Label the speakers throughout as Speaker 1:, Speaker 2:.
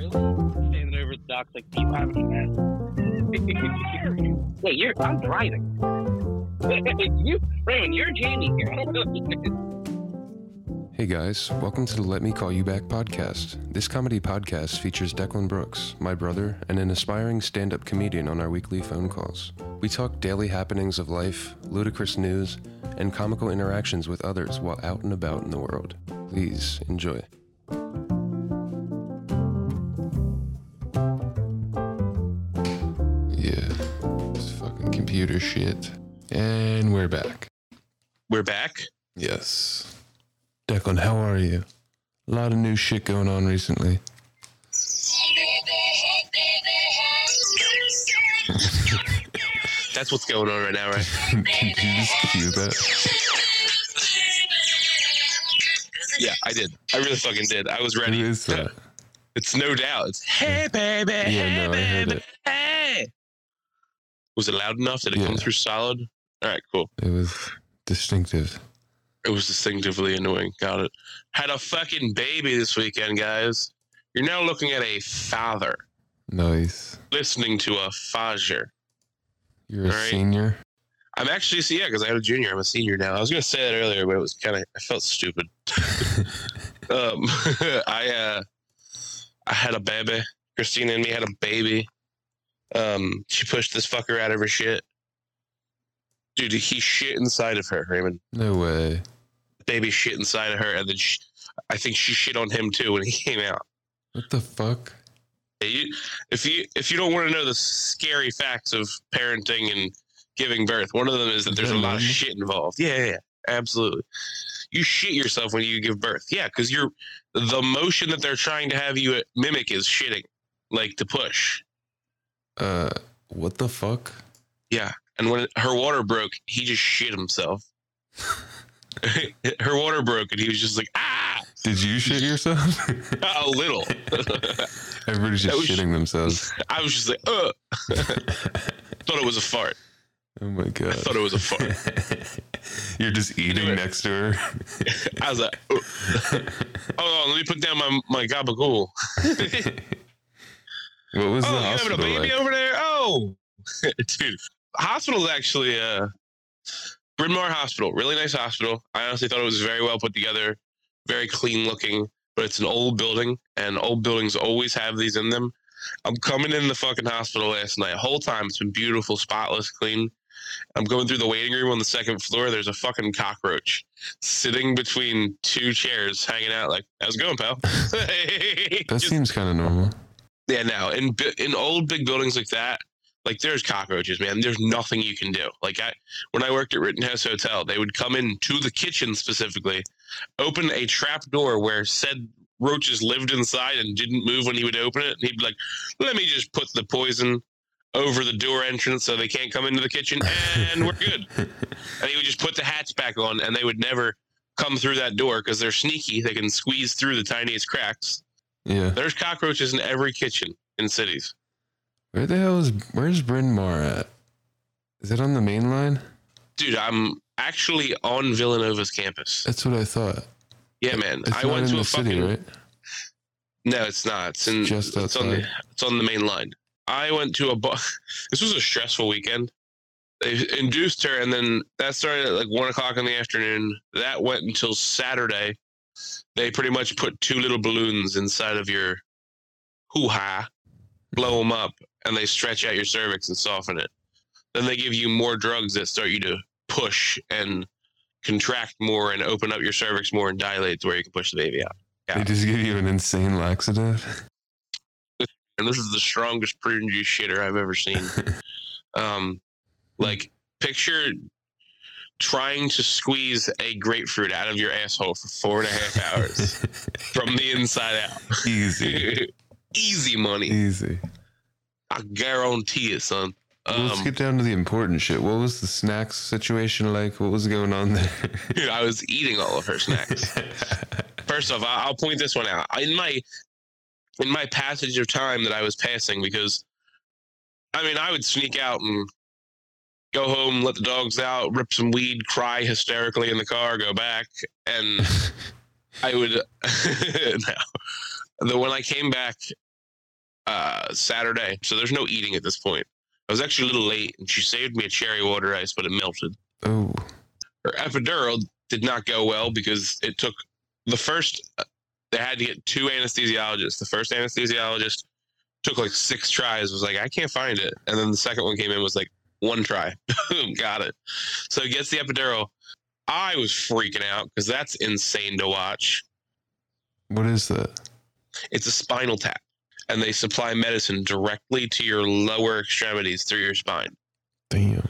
Speaker 1: really? Standing over the docks like? Wait, you're, I'm driving. you, Raymond, you're Jamie here.
Speaker 2: Hey guys, welcome to the Let Me Call You Back podcast. This comedy podcast features Declan Brooks, my brother, and an aspiring stand up comedian on our weekly phone calls. We talk daily happenings of life, ludicrous news, and comical interactions with others while out and about in the world. Please enjoy. Computer shit. And we're back.
Speaker 3: We're back.
Speaker 2: Yes. Declan, how are you? A lot of new shit going on recently.
Speaker 3: That's what's going on right now, right?
Speaker 2: did you just cue that?
Speaker 3: Yeah, I did. I really fucking did. I was ready.
Speaker 2: is that?
Speaker 3: It's no doubt. It's hey baby.
Speaker 2: Yeah,
Speaker 3: hey,
Speaker 2: no,
Speaker 3: baby. Hey. Was it loud enough? Did it come through solid? All right, cool.
Speaker 2: It was distinctive.
Speaker 3: It was distinctively annoying. Got it. Had a fucking baby this weekend, guys. You're now looking at a father
Speaker 2: Nice.
Speaker 3: listening to a father.
Speaker 2: You're a
Speaker 3: Alright.
Speaker 2: senior?
Speaker 3: I'm actually, see, yeah, because I had a junior. I'm a senior now. I was gonna say that earlier, but it was kind of, I felt stupid. um, I, uh, I had a baby. Christina and me had a baby. Um, she pushed this fucker out of her shit. Dude, he shit inside of her, Raymond.
Speaker 2: No way.
Speaker 3: Baby shit inside of her, and then she, I think she shit on him too when he came out.
Speaker 2: What the fuck?
Speaker 3: If you if you don't want to know the scary facts of parenting and giving birth, one of them is that there's a lot of shit involved. Yeah, yeah, yeah, absolutely. You shit yourself when you give birth. Yeah, because you're the motion that they're trying to have you mimic is shitting, like to push.
Speaker 2: Uh, what the fuck?
Speaker 3: Yeah, and when her water broke, he just shit himself. her water broke, and he was just like, ah,
Speaker 2: Did you shit yourself?
Speaker 3: a little.
Speaker 2: Everybody's just shitting themselves.
Speaker 3: I was just like, ugh. thought it was a fart.
Speaker 2: Oh my god.
Speaker 3: I thought it was a fart.
Speaker 2: You're just eating
Speaker 3: it.
Speaker 2: next to her.
Speaker 3: I was like, oh. hold on, let me put down my my gabagool.
Speaker 2: What was
Speaker 3: oh,
Speaker 2: the
Speaker 3: you having a
Speaker 2: hospital
Speaker 3: baby
Speaker 2: like?
Speaker 3: over there? Oh, dude, hospital's actually uh, Bryn Mawr Hospital, really nice hospital. I honestly thought it was very well put together, very clean looking. But it's an old building, and old buildings always have these in them. I'm coming in the fucking hospital last night. Whole time it's been beautiful, spotless, clean. I'm going through the waiting room on the second floor. There's a fucking cockroach sitting between two chairs, hanging out. Like, how's it going, pal?
Speaker 2: That
Speaker 3: Just-
Speaker 2: seems kind of normal.
Speaker 3: Yeah, no. In in old big buildings like that, like there's cockroaches, man. There's nothing you can do. Like I, when I worked at Rittenhouse Hotel, they would come in to the kitchen specifically, open a trap door where said roaches lived inside and didn't move when he would open it. And he'd be like, "Let me just put the poison over the door entrance so they can't come into the kitchen, and we're good." and he would just put the hatch back on, and they would never come through that door because they're sneaky. They can squeeze through the tiniest cracks.
Speaker 2: Yeah.
Speaker 3: There's cockroaches in every kitchen in cities.
Speaker 2: Where the hell is where's Bryn Mawr at? Is it on the main line?
Speaker 3: Dude, I'm actually on Villanova's campus.
Speaker 2: That's what I thought.
Speaker 3: Yeah, man.
Speaker 2: It's
Speaker 3: I went to a
Speaker 2: city,
Speaker 3: fucking
Speaker 2: right?
Speaker 3: No, it's not. It's in
Speaker 2: Just
Speaker 3: it's on the
Speaker 2: outside.
Speaker 3: it's on the main line. I went to a bu- this was a stressful weekend. They induced her and then that started at like one o'clock in the afternoon. That went until Saturday. They pretty much put two little balloons inside of your hoo-ha, blow them up, and they stretch out your cervix and soften it. Then they give you more drugs that start you to push and contract more and open up your cervix more and dilate to where you can push the baby out.
Speaker 2: They just give you an insane laxative.
Speaker 3: and this is the strongest prune juice shitter I've ever seen. um, like picture trying to squeeze a grapefruit out of your asshole for four and a half hours from the inside out.
Speaker 2: Easy.
Speaker 3: Easy money.
Speaker 2: Easy.
Speaker 3: I guarantee it, son.
Speaker 2: Well, let's
Speaker 3: Um,
Speaker 2: get down to the important shit. What was the snacks situation like? What was going on there?
Speaker 3: dude, I was eating all of her snacks. First off, I'll point this one out. In my in my passage of time that I was passing, because I mean, I would sneak out and go home, let the dogs out, rip some weed, cry hysterically in the car, go back, and I would. no. The when I came back, uh, Saturday, so there's no eating at this point. I was actually a little late, and she saved me a cherry water ice, but it melted.
Speaker 2: Oh,
Speaker 3: Her epidural did not go well because it took the first. They had to get two anesthesiologists. The first anesthesiologist took like six tries. Was like, I can't find it, and then the second one came in was like one try. Boom, got it. So he gets the epidural. I was freaking out because that's insane to watch.
Speaker 2: what is that?
Speaker 3: It's a spinal tap, and they supply medicine directly to your lower extremities through your spine.
Speaker 2: Damn.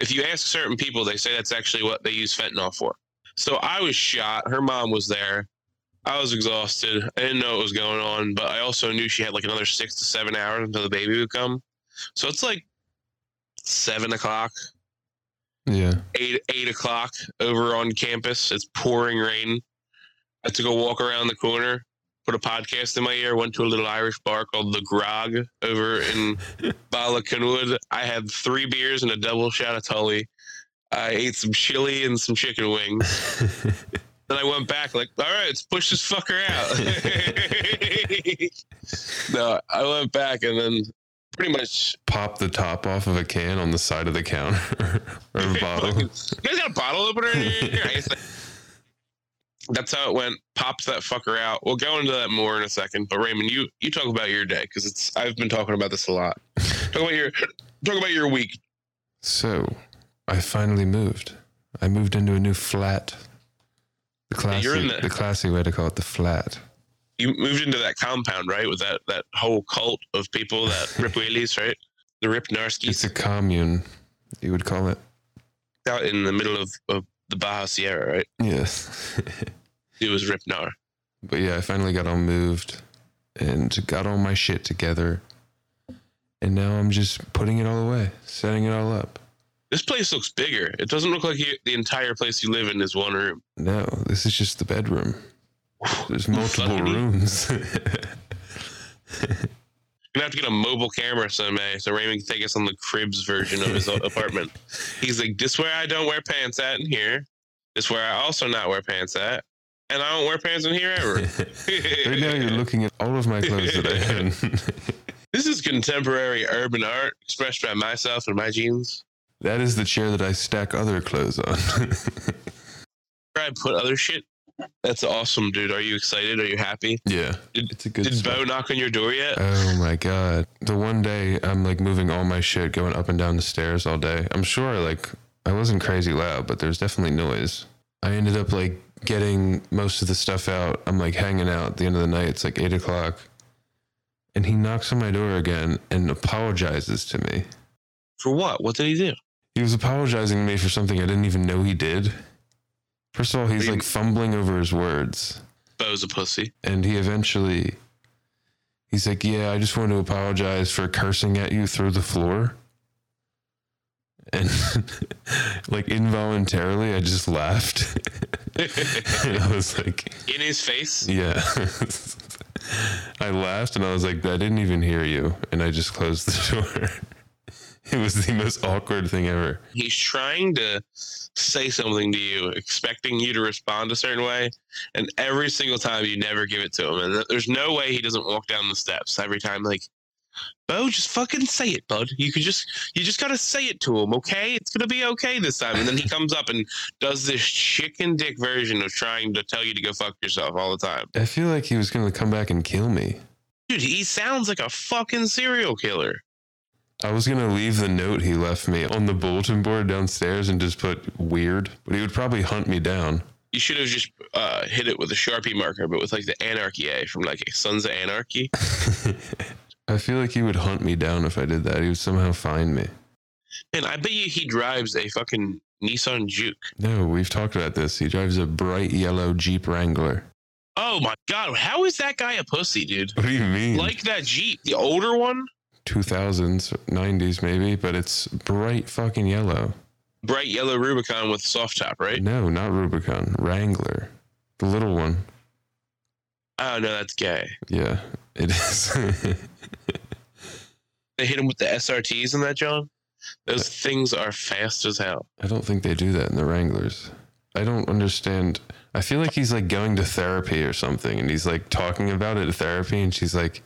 Speaker 3: If you ask certain people, they say that's actually what they use fentanyl for. So I was shot. Her mom was there. I was exhausted. I didn't know what was going on, but I also knew she had like another six to seven hours until the baby would come. So it's like seven o'clock,
Speaker 2: Yeah.
Speaker 3: eight eight o'clock over on campus. It's pouring rain. I took a walk around the corner, put a podcast in my ear, went to a little Irish bar called the Grog over in Bala Cynwyd. I had three beers and a double shot of Tully. I ate some chili and some chicken wings. Then I went back like, all right, let's push this fucker out. no, I went back and then pretty much
Speaker 2: Pop the top off of a can on the side of the counter or a bottle.
Speaker 3: You guys got a bottle opener in here? I guess that- That's how it went. Pops that fucker out. We'll go into that more in a second. But Raymond, you you talk about your day because it's I've been talking about this a lot. Talk about your talk about your week.
Speaker 2: So, I finally moved. I moved into a new flat. The classy, the,
Speaker 3: the-
Speaker 2: classy way to call it the flat.
Speaker 3: You moved into that compound, right? With that that whole cult of people that rip wheelies, right? The Rip
Speaker 2: It's a commune, you would call it.
Speaker 3: out in the middle of, of the Baja Sierra, right?
Speaker 2: Yes.
Speaker 3: It was Rip Nar.
Speaker 2: but yeah, I finally got all moved and got all my shit together. And now I'm just putting it all away, setting it all up.
Speaker 3: This place looks bigger. It doesn't look like you, the entire place you live in is one room.
Speaker 2: No, this is just the bedroom. There's multiple rooms.
Speaker 3: You're gonna have to get a mobile camera someday so Raymond can take us on the cribs version of his apartment. He's like, this where I don't wear pants at in here. This where I also not wear pants at. And I don't wear pants in here ever.
Speaker 2: right now, you're looking at all of my clothes that I own.
Speaker 3: this is contemporary urban art expressed by myself and my jeans.
Speaker 2: that is the chair that I stack other clothes on.
Speaker 3: Where I put other shit. That's awesome, dude. Are you excited? Are you happy?
Speaker 2: yeah,
Speaker 3: Did,
Speaker 2: it's a good.
Speaker 3: did
Speaker 2: spot.
Speaker 3: Bo knock on your door yet?
Speaker 2: Oh my god. The one day I'm like moving all my shit going up and down the stairs all day. I'm sure like I wasn't crazy loud, but there's definitely noise. I ended up like getting most of the stuff out. I'm like hanging out at the end of the night. It's like eight o'clock. And he knocks on my door again and apologizes to me.
Speaker 3: For what? What did he do?
Speaker 2: He was apologizing to me for something I didn't even know he did. First of all, he's like fumbling over his words.
Speaker 3: Bo's a pussy.
Speaker 2: and he eventually he's like yeah i just want to apologize for cursing at you through the floor and like involuntarily i just laughed and i was like
Speaker 3: In his face.
Speaker 2: yeah i laughed and i was like i didn't even hear you and i just closed the door it was the most awkward thing ever
Speaker 3: he's trying to say something to you, expecting you to respond a certain way, and every single time you never give it to him. And there's no way he doesn't walk down the steps every time. Like, Bo, just fucking say it, bud. You could just, you just gotta say it to him, okay? It's gonna be okay this time. And then he comes up and does this chicken dick version of trying to tell you to go fuck yourself all the time.
Speaker 2: i feel like he was gonna come back and kill me
Speaker 3: Dude, he sounds like a fucking serial killer.
Speaker 2: I was gonna leave the note he left me on the bulletin board downstairs and just put weird, but he would probably hunt me down.
Speaker 3: You should have just uh, hit it with a Sharpie marker, but with like the Anarchy A from like Sons of Anarchy.
Speaker 2: I feel like he would hunt me down if I did that. He would somehow find me.
Speaker 3: And I bet you he drives a fucking Nissan Juke.
Speaker 2: No, we've talked about this. He drives a bright yellow Jeep Wrangler.
Speaker 3: Oh my god, how is that guy a pussy, dude?
Speaker 2: What do you mean?
Speaker 3: Like that Jeep, the older one,
Speaker 2: 2000s, 90s maybe, but it's bright fucking yellow.
Speaker 3: bright yellow Rubicon with soft top, right?
Speaker 2: No, not Rubicon. Wrangler. The little one.
Speaker 3: Oh no, that's gay.
Speaker 2: Yeah, it is.
Speaker 3: They hit him with the SRTs in that, John. Those things are fast as hell.
Speaker 2: I don't think they do that in the Wranglers. I don't understand. I feel like he's like going to therapy or something and he's like talking about it at therapy and she's like,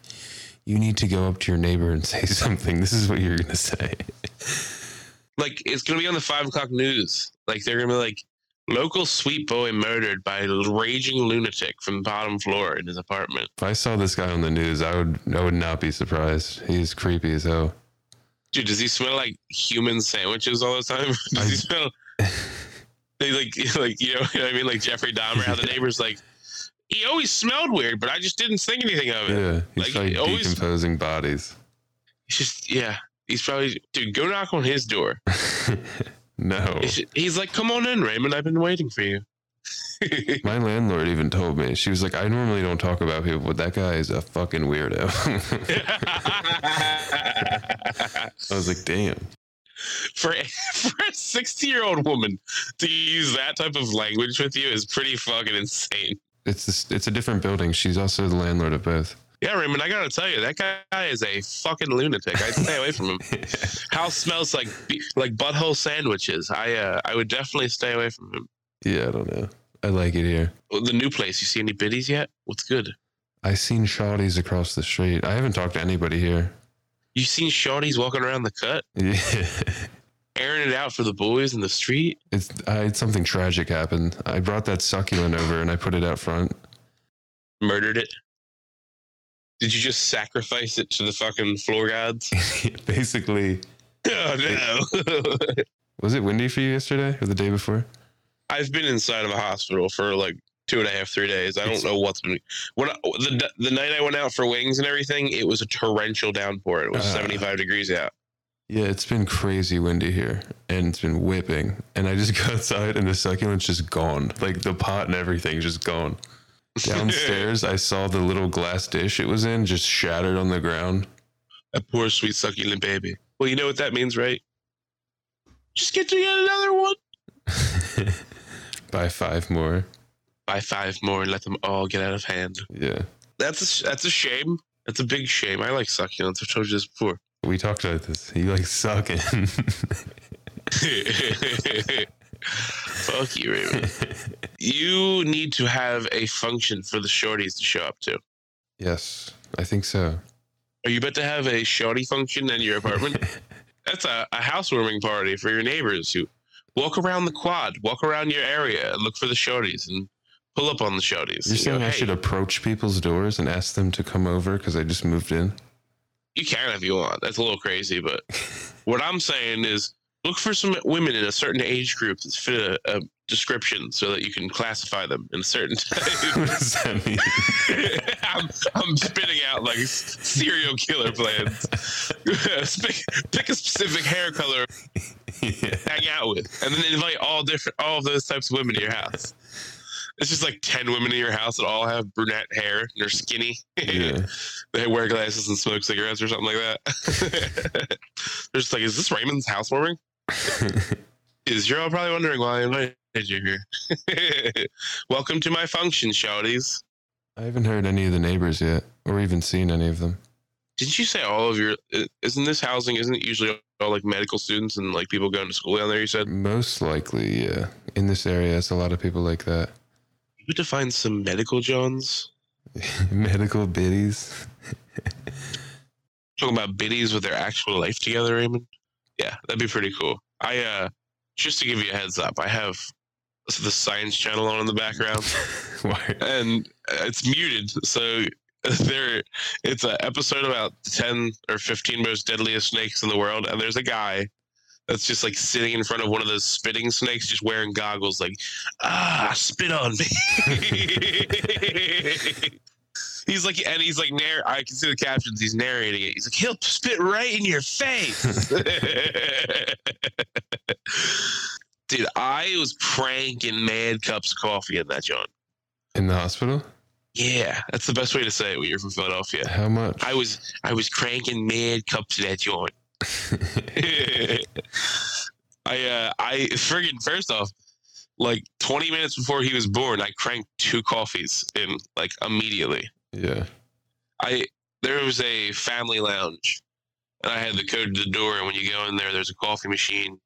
Speaker 2: you need to go up to your neighbor and say something. This is what you're gonna say.
Speaker 3: Like it's gonna be on the five o'clock news. Like they're gonna be like, local sweet boy murdered by a raging lunatic from the bottom floor in his apartment.
Speaker 2: If I saw this guy on the news, I would I would not be surprised. He's creepy as hell.
Speaker 3: Dude, does he smell like human sandwiches all the time? Does
Speaker 2: I-
Speaker 3: he smell? They like, like you know, you know what I mean, like Jeffrey Dahmer. How the neighbors like, he always smelled weird, but I just didn't think anything of it.
Speaker 2: Yeah, he's
Speaker 3: Like,
Speaker 2: like,
Speaker 3: always-
Speaker 2: decomposing bodies.
Speaker 3: He's just, yeah, he's probably, dude, go knock on his door.
Speaker 2: no,
Speaker 3: He's, he's like, come on in, Raymond. I've been waiting for you.
Speaker 2: my landlord even told me. She was like, I normally don't talk about people, but that guy is a fucking weirdo. I was like, damn.
Speaker 3: for for a 60 year old woman to use that type of language with you is pretty fucking insane.
Speaker 2: It's this, it's a different building. She's also the landlord of both.
Speaker 3: Yeah, Raymond, I gotta tell you, that guy is a fucking lunatic. I'd stay away from him. House smells like like butthole sandwiches. I uh, I would definitely stay away from him.
Speaker 2: yeah, I don't know. I like it here.
Speaker 3: The new place, you see any biddies yet? What's good?
Speaker 2: I seen shawties across the street. I haven't talked to anybody here.
Speaker 3: You seen shorties walking around the cut,
Speaker 2: Yeah.
Speaker 3: Airing it out for the boys in the street?
Speaker 2: It's I had something tragic happen. I brought that succulent over and I put it out front.
Speaker 3: Murdered it? Did you just sacrifice it to the fucking floor gods?
Speaker 2: Basically,
Speaker 3: oh no.
Speaker 2: was it windy for you yesterday or the day before?
Speaker 3: I've been inside of a hospital for like two and a half, three days. I don't know what's been. When I, the the night I went out for wings and everything, it was a torrential downpour. It was
Speaker 2: Ah.
Speaker 3: 75 degrees out.
Speaker 2: Yeah, it's been crazy windy here and it's been whipping. And I just go outside and the succulent's just gone. Like the pot and everything just gone. Downstairs, I saw the little glass dish it was in just shattered on the ground.
Speaker 3: a poor sweet succulent baby. Well, you know what that means, right? Just get to get another one.
Speaker 2: Buy five more.
Speaker 3: Buy five more and let them all get out of hand.
Speaker 2: Yeah.
Speaker 3: That's a, that's a shame. That's a big shame. I like succulents. I've told you this before.
Speaker 2: We talked about this. You like sucking.
Speaker 3: Fuck you, Raymond. You need to have a function for the shorties to show up to.
Speaker 2: yes, I think so.
Speaker 3: Are you about to have a shorty function in your apartment? That's a, a housewarming party for your neighbors who walk around the quad, walk around your area, and look for the shorties and pull up on the shorties.
Speaker 2: You're
Speaker 3: and go,
Speaker 2: saying I
Speaker 3: "Hey,
Speaker 2: should approach people's doors and ask them to come over because I just moved in?
Speaker 3: You can if you want. That's a little crazy, but what I'm saying is look for some women in a certain age group that fit a, a description so that you can classify them in a certain
Speaker 2: what does that mean?
Speaker 3: I'm, I'm spitting out like serial killer plans. pick, pick a specific hair color,
Speaker 2: yeah.
Speaker 3: hang out with, and then invite all different, all of those types of women to your house. It's just like ten women in your house that all have brunette hair and they're skinny.
Speaker 2: yeah.
Speaker 3: they wear glasses and smoke cigarettes or something like that. they're just like, is this Raymond's housewarming? Is you're all probably wondering why I invited you here. Welcome to my function, shouties.
Speaker 2: I haven't heard any of the neighbors yet or even seen any of them.
Speaker 3: Didn't you say all of your? Isn't this housing? Isn't it usually all like medical students and like people going to school down there? You said
Speaker 2: Most likely, yeah. In this area, it's a lot of people like that.
Speaker 3: You find some medical Johns.
Speaker 2: Medical biddies.
Speaker 3: Talking about biddies with their actual life together, Raymond. Yeah, that'd be pretty cool. I uh, just to give you a heads up, I have the science channel on in the background.
Speaker 2: Why?
Speaker 3: and it's muted. So there, it's an episode about the ten or fifteen most deadliest snakes in the world, and there's a guy that's just like sitting in front of one of those spitting snakes, just wearing goggles, like ah, spit on me. he's like, and he's like, narr- I can see the captions. He's narrating it. He's like, he'll spit right in your face. Dude, I was pranking mad cups of coffee in that joint.
Speaker 2: In the hospital?
Speaker 3: Yeah, that's the best way to say it when you're from Philadelphia.
Speaker 2: How much?
Speaker 3: I was I was cranking mad cups of that joint. I uh I friggin' first off, like 20 minutes before he was born, I cranked two coffees in like immediately.
Speaker 2: yeah.
Speaker 3: I there was a family lounge, and I had the code to the door. And when you go in there, there's a coffee machine,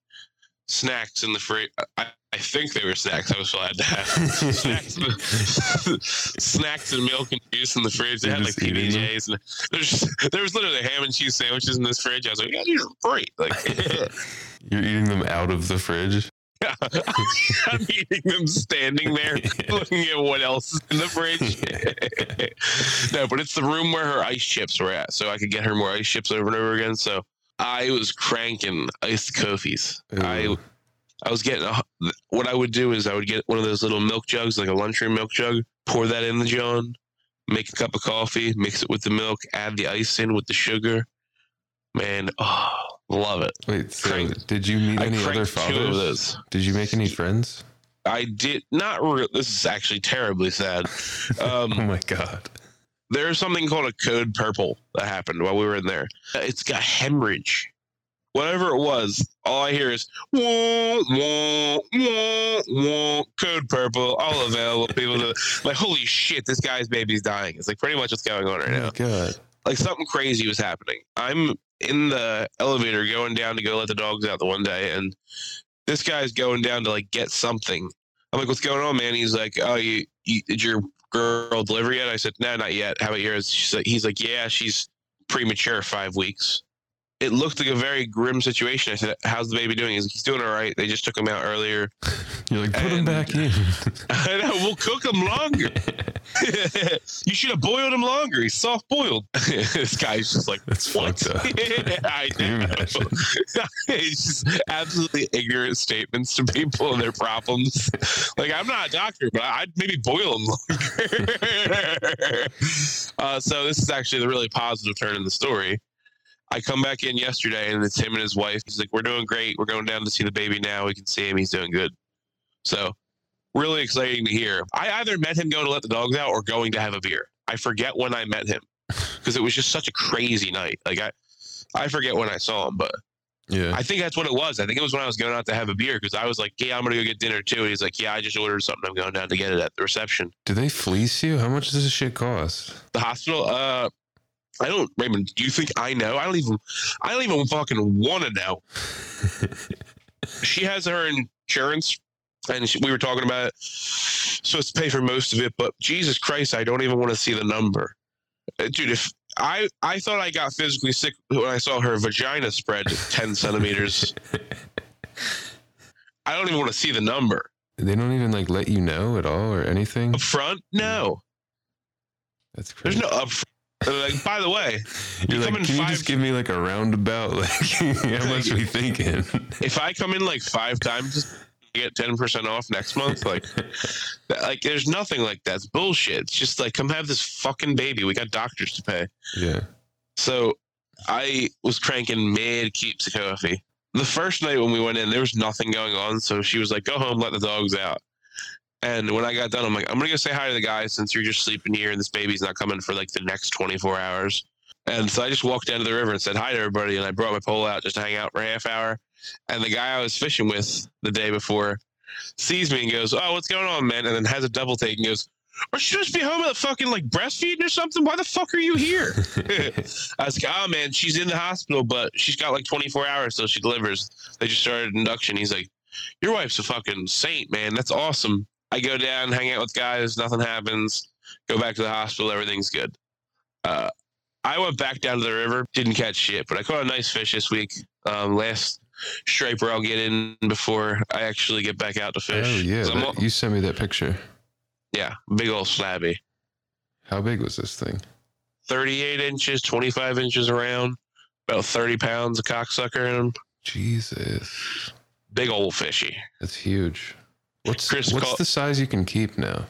Speaker 3: snacks in the fridge. I, I think they were snacks. I was glad to have snacks, snacks and milk and juice in the fridge. They
Speaker 2: You're
Speaker 3: had like? PBJs and there was literally ham and cheese sandwiches in this fridge. I was like, yeah, these are great. Like
Speaker 2: You're eating them out of the fridge.
Speaker 3: I'm eating them standing there, looking at what else is in the fridge. no, but it's the room where her ice chips were at, so I could get her more ice chips over and over again. So I was cranking iced coffees.
Speaker 2: Ooh.
Speaker 3: I was getting a, what I would do is I would get one of those little milk jugs, like a lunchroom milk jug, pour that in the John, make a cup of coffee, mix it with the milk, add the ice in with the sugar. Man, oh, love it.
Speaker 2: Wait, so
Speaker 3: cranked-
Speaker 2: did you meet any other
Speaker 3: cranked two of
Speaker 2: fathers? Did you make any friends?
Speaker 3: I did not. Re- this is actually terribly sad.
Speaker 2: oh
Speaker 3: Um,
Speaker 2: my god.
Speaker 3: there's something called a code purple that happened while we were in there. It's got hemorrhage. Whatever it was, all I hear is wah, wah, wah, wah, code purple, all available. People to, like, holy shit, this guy's baby's dying. It's like pretty much what's going on right
Speaker 2: Oh
Speaker 3: now.
Speaker 2: god.
Speaker 3: Like something crazy was happening. I'm in the elevator going down to go let the dogs out the one day, and this guy's going down to like get something. I'm like, what's going on, man? He's like, oh, you, you did your girl deliver yet? I said, no, not yet. How about yours? She's like, he's like, yeah, she's premature, five weeks. It looked like a very grim situation. I said, how's the baby doing? He's like, he's doing all right. They just took him out earlier.
Speaker 2: You're like, put him back in.
Speaker 3: I know, we'll cook him longer. you should have boiled him longer. He's soft boiled. this guy's just like,
Speaker 2: That's
Speaker 3: what? I know. it's just absolutely ignorant statements to people and their problems. Like, I'm not a doctor, but I'd maybe boil him longer. uh, so, this is actually the really positive turn in the story. I come back in yesterday and it's him and his wife. He's like, We're doing great. We're going down to see the baby now. We can see him. He's doing good. So, really exciting to hear. I either met him going to let the dogs out or going to have a beer. I forget when I met him because it was just such a crazy night. Like, I, I forget when I saw him, but
Speaker 2: yeah.
Speaker 3: I think that's what it was. I think it was when I was going out to have a beer because I was like, "Yeah, I'm gonna go get dinner too." And he's like, "Yeah, I just ordered something. I'm going down to get it at the reception."
Speaker 2: Do they fleece you? How much does this shit cost?
Speaker 3: The hospital. Uh, I don't, Raymond. Do you think I know? I don't even. I don't even fucking want to know. She has her insurance, and she, we were talking about it. Supposed to pay for most of it, but Jesus Christ, I don't even want to see the number, Uh, dude. If I I thought I got physically sick when I saw her vagina spread ten centimeters. I don't even want to see the number.
Speaker 2: They don't even like let you know at all or anything.
Speaker 3: Up front? No.
Speaker 2: That's crazy.
Speaker 3: There's no up front. Like, by the way,
Speaker 2: You're
Speaker 3: you
Speaker 2: like, can you just give me like a roundabout? Like, how much are we thinking?
Speaker 3: if I come in like five times, I get ten percent off next month. Like, that- like there's nothing like that. It's bullshit. It's just like come have this fucking baby. We got doctors to pay.
Speaker 2: yeah.
Speaker 3: So I was cranking mad keeps of coffee. The first night when we went in, there was nothing going on. So she was like, "Go home, let the dogs out." And when I got done, I'm like, "I'm gonna go say hi to the guy since you're just sleeping here and this baby's not coming for like the next 24 hours." And so I just walked down to the river and said hi to everybody, and I brought my pole out just to hang out for a half hour. And the guy I was fishing with the day before sees me and goes, "Oh, what's going on, man?" And then has a double take and goes, "Are you supposed to be home at the fucking like breastfeeding or something? Why the fuck are you here?" I was like, "Oh man, she's in the hospital, but she's got like 24 hours till she delivers. They just started induction." He's like, "Your wife's a fucking saint, man. That's awesome." I go down, hang out with guys, nothing happens. Go back to the hospital, everything's good. Uh, I went back down to the river, didn't catch shit, but I caught a nice fish this week. Um, last striper I'll get in before I actually get back out to fish.
Speaker 2: Oh yeah. that- you sent me that picture.
Speaker 3: yeah, big old slabby.
Speaker 2: How big was this thing?
Speaker 3: 38 inches, 25 inches around, about 30 pounds of cocksucker in him.
Speaker 2: Jesus.
Speaker 3: Big old fishy.
Speaker 2: That's huge. What's
Speaker 3: Chris
Speaker 2: what's the size you can keep now?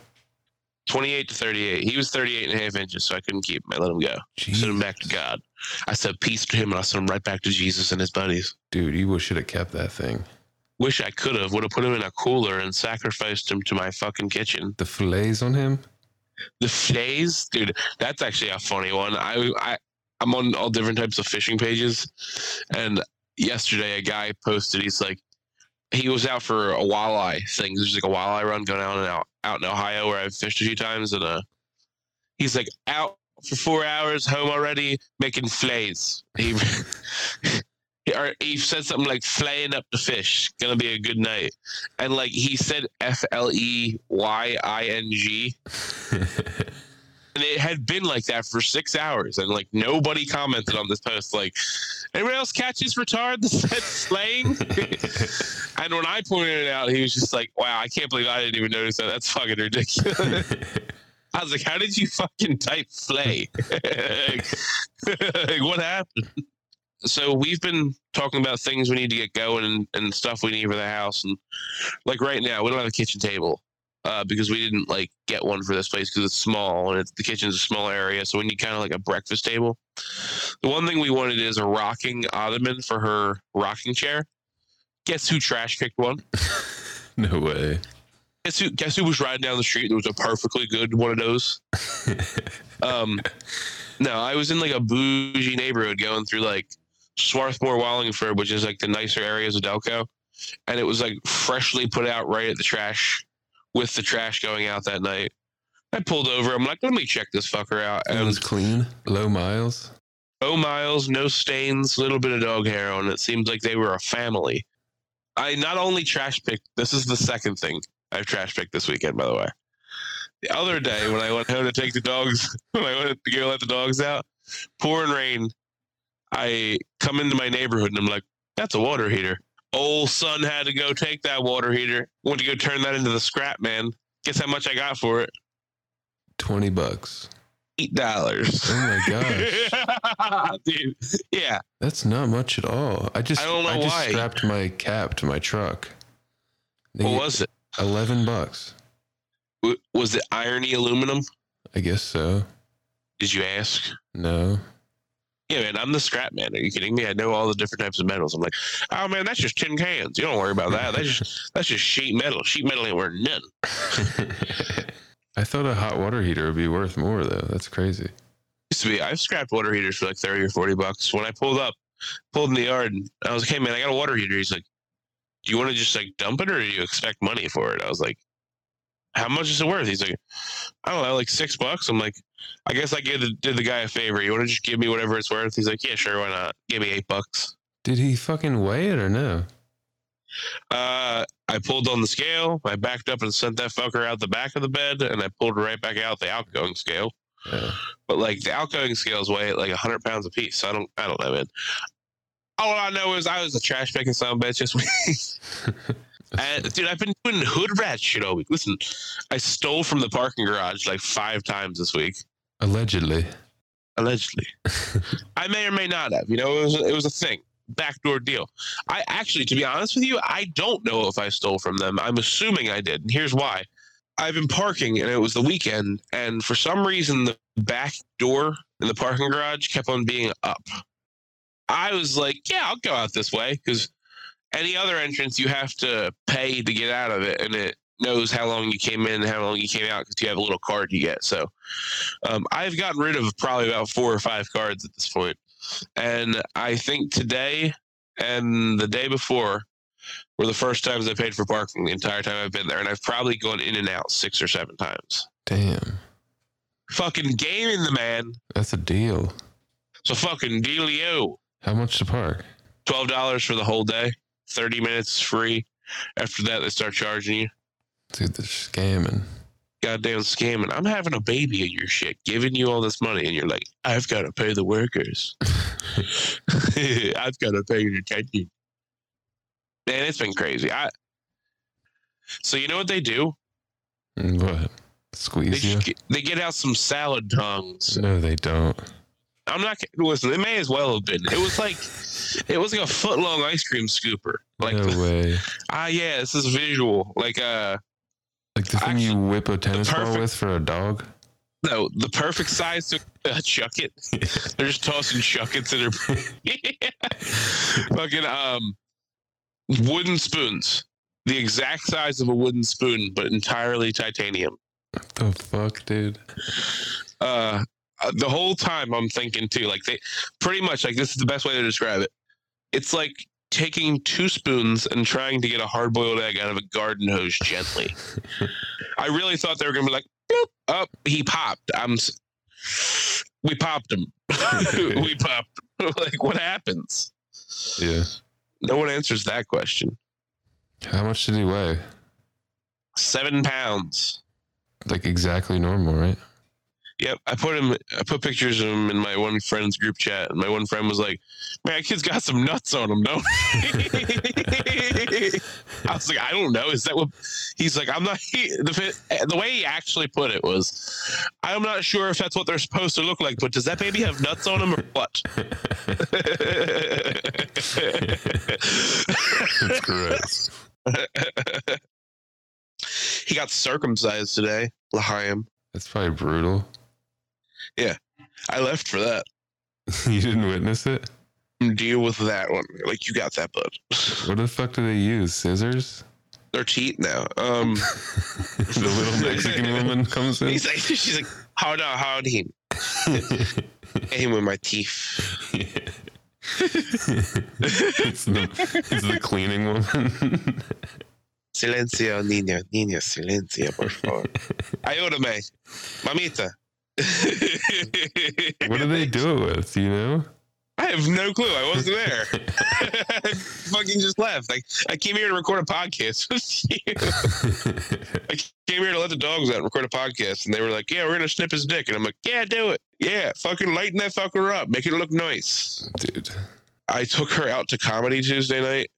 Speaker 3: 28 to 38. He was 38 and a half inches, so I couldn't keep him. I let him go. Sent him back to God. I said peace to him, and I sent him right back to Jesus and his buddies.
Speaker 2: Dude, you should have kept that thing.
Speaker 3: Wish I could have. Would have put him in a cooler and sacrificed him to my fucking kitchen.
Speaker 2: The fillets on him?
Speaker 3: The fillets? dude. That's actually a funny one. I, I, I'm on all different types of fishing pages, and yesterday a guy posted. He's like, he was out for a walleye thing. There's like a walleye run going on out out in Ohio where I've fished a few times, and uh, he's like out for four hours, home already, making flays. He or he said something like flaying up the fish gonna be a good night and like he said f-l-e-y-i-n-g and it had been like that for six hours and like nobody commented on this post. Like anyone else catch this retard that said slaying? And when i pointed it out he was just like wow i can't believe i didn't even notice that. That's fucking ridiculous. I was like how did you fucking type flay like, like, what happened? So we've been talking about things we need to get going and, and stuff we need for the house and like right now we don't have a kitchen table uh, because we didn't like get one for this place because it's small and it's, the kitchen's a small area so we need kind of like a breakfast table. The one thing we wanted is a rocking ottoman for her rocking chair. Guess who trash picked one?
Speaker 2: No way.
Speaker 3: guess who guess who was riding down the street there was a perfectly good one of those? Um no i was in like a bougie neighborhood going through like swarthmore wallingford which is like the nicer areas of delco and it was like freshly put out right at the trash with the trash going out that night i pulled over i'm like let me check this fucker out And It
Speaker 2: was clean. Low miles.
Speaker 3: Low miles no stains little bit of dog hair on it seems like they were a family i not only trash picked this is the second thing i've trash picked this weekend by the way the other day when I went home to take the dogs, when I went to go let the dogs out, pouring rain, I come into my neighborhood and I'm like, that's a water heater. Old son had to go take that water heater. Went to go turn that into the scrap man. Guess how much I got for it?
Speaker 2: Twenty bucks.
Speaker 3: Eight dollars.
Speaker 2: Oh my gosh.
Speaker 3: Dude, yeah.
Speaker 2: That's not much at all. I just
Speaker 3: I don't know
Speaker 2: just
Speaker 3: why.
Speaker 2: strapped my cap to my truck. They
Speaker 3: What was it?
Speaker 2: Eleven bucks.
Speaker 3: W- Was it irony aluminum?
Speaker 2: I guess so.
Speaker 3: Did you ask?
Speaker 2: No.
Speaker 3: Yeah, man, I'm the scrap man. Are you kidding me? I know all the different types of metals. I'm like, oh man, that's just tin cans. You don't worry about that. That's just that's just sheet metal. Sheet metal ain't worth nothing.
Speaker 2: I thought a hot water heater would be worth more though. That's crazy.
Speaker 3: Used to be. I've scrapped water heaters for like thirty or forty bucks. When I pulled up, pulled in the yard, and I was like, hey man, I got a water heater. He's like, do you want to just like dump it or do you expect money for it? I was like, how much is it worth? He's like, I don't know, like six bucks. I'm like, I guess I did the, did the guy a favor. You want to just give me whatever it's worth? He's like, yeah, sure, why not? Give me eight bucks.
Speaker 2: Did he fucking weigh it or no?
Speaker 3: Uh, I pulled on the scale. I backed up and sent that fucker out the back of the bed, and I pulled right back out the outgoing scale.
Speaker 2: Yeah.
Speaker 3: But like the outgoing scales weigh like hundred pounds a piece. So I don't, I don't know, man. All I know is I was a trash picking a bitch this week. and dude, I've been doing hood rat shit all week. Listen, I stole from the parking garage like five times this week,
Speaker 2: Allegedly.
Speaker 3: allegedly. I may or may not have. You know, it was it was a thing, backdoor deal. I actually, to be honest with you, I don't know if I stole from them. I'm assuming I did, and here's why. I've been parking, and it was the weekend, and for some reason, the back door in the parking garage kept on being up. I was like, "Yeah, I'll go out this way," because any other entrance you have to pay to get out of it, and it knows how long you came in and how long you came out because you have a little card you get. So um, I've gotten rid of probably about four or five cards at this point. And I think today and the day before were the first times I paid for parking the entire time I've been there. And I've probably gone in and out six or seven times.
Speaker 2: Damn.
Speaker 3: Fucking gaming the man.
Speaker 2: That's a deal.
Speaker 3: It's a fucking dealio.
Speaker 2: How much to park?
Speaker 3: $12 for the whole day, 30 minutes free. After that, they start charging you.
Speaker 2: Dude, they're scamming.
Speaker 3: Goddamn scamming. I'm having a baby in your shit, giving you all this money, and you're like, I've got to pay the workers. I've got to pay your attention. Man, it's been crazy. I so you know what they do?
Speaker 2: what?
Speaker 3: They
Speaker 2: Squeeze you?
Speaker 3: get, they get out some salad tongs.
Speaker 2: No, they don't.
Speaker 3: I'm not listen. It may as well have been. It was like it was like a foot long ice cream scooper. Like
Speaker 2: no way.
Speaker 3: ah yeah, this is visual. Like uh
Speaker 2: Like the thing you whip a tennis ball with for a dog?
Speaker 3: no, the perfect size to uh, chuck it. They're just tossing chuckets in their fucking um wooden spoons. The exact size of a wooden spoon, but entirely titanium.
Speaker 2: the fuck, dude?
Speaker 3: Uh uh, the whole time I'm thinking too, like they pretty much like this is the best way to describe it. It's like taking two spoons and trying to get a hard boiled egg out of a garden hose gently. I really thought they were gonna be like, Boop, up, he popped. I'm we popped him. we popped. like what happens?
Speaker 2: Yeah.
Speaker 3: No one answers that question.
Speaker 2: How much did he weigh?
Speaker 3: Seven pounds.
Speaker 2: Like exactly normal, right?
Speaker 3: Yep, I put him. I put pictures of him in my one friend's group chat, and my one friend was like, "Man, kid's got some nuts on him, don't he?" I was like, "I don't know. Is that what?" He's like, "I'm not." He, the the way he actually put it was, "I'm not sure if that's what they're supposed to look like, but does that baby have nuts on him or what?"
Speaker 2: That's gross.
Speaker 3: he got circumcised today, L'chaim.
Speaker 2: That's probably brutal.
Speaker 3: I left for that.
Speaker 2: you didn't witness it?
Speaker 3: Deal with that one. Like you got that, bud.
Speaker 2: What the fuck do they use? Scissors?
Speaker 3: They're teeth now. Um,
Speaker 2: the little Mexican woman comes in.
Speaker 3: he's like, she's like, hold on, hold him, hit him with my teeth.
Speaker 2: it's, the, it's the cleaning woman.
Speaker 3: Silencio, niño, niño, silencio, por favor. Ayúdame, mamita.
Speaker 2: What do they do it with? You know?
Speaker 3: I have no clue. I wasn't there. I fucking just left. Like I came here to record a podcast with you. I came here to let the dogs out and record a podcast, and they were like, "Yeah, we're gonna snip his dick," and I'm like, "Yeah, do it. Yeah, fucking lighten that fucker up, make it look nice."
Speaker 2: Dude.
Speaker 3: I took her out to comedy Tuesday night,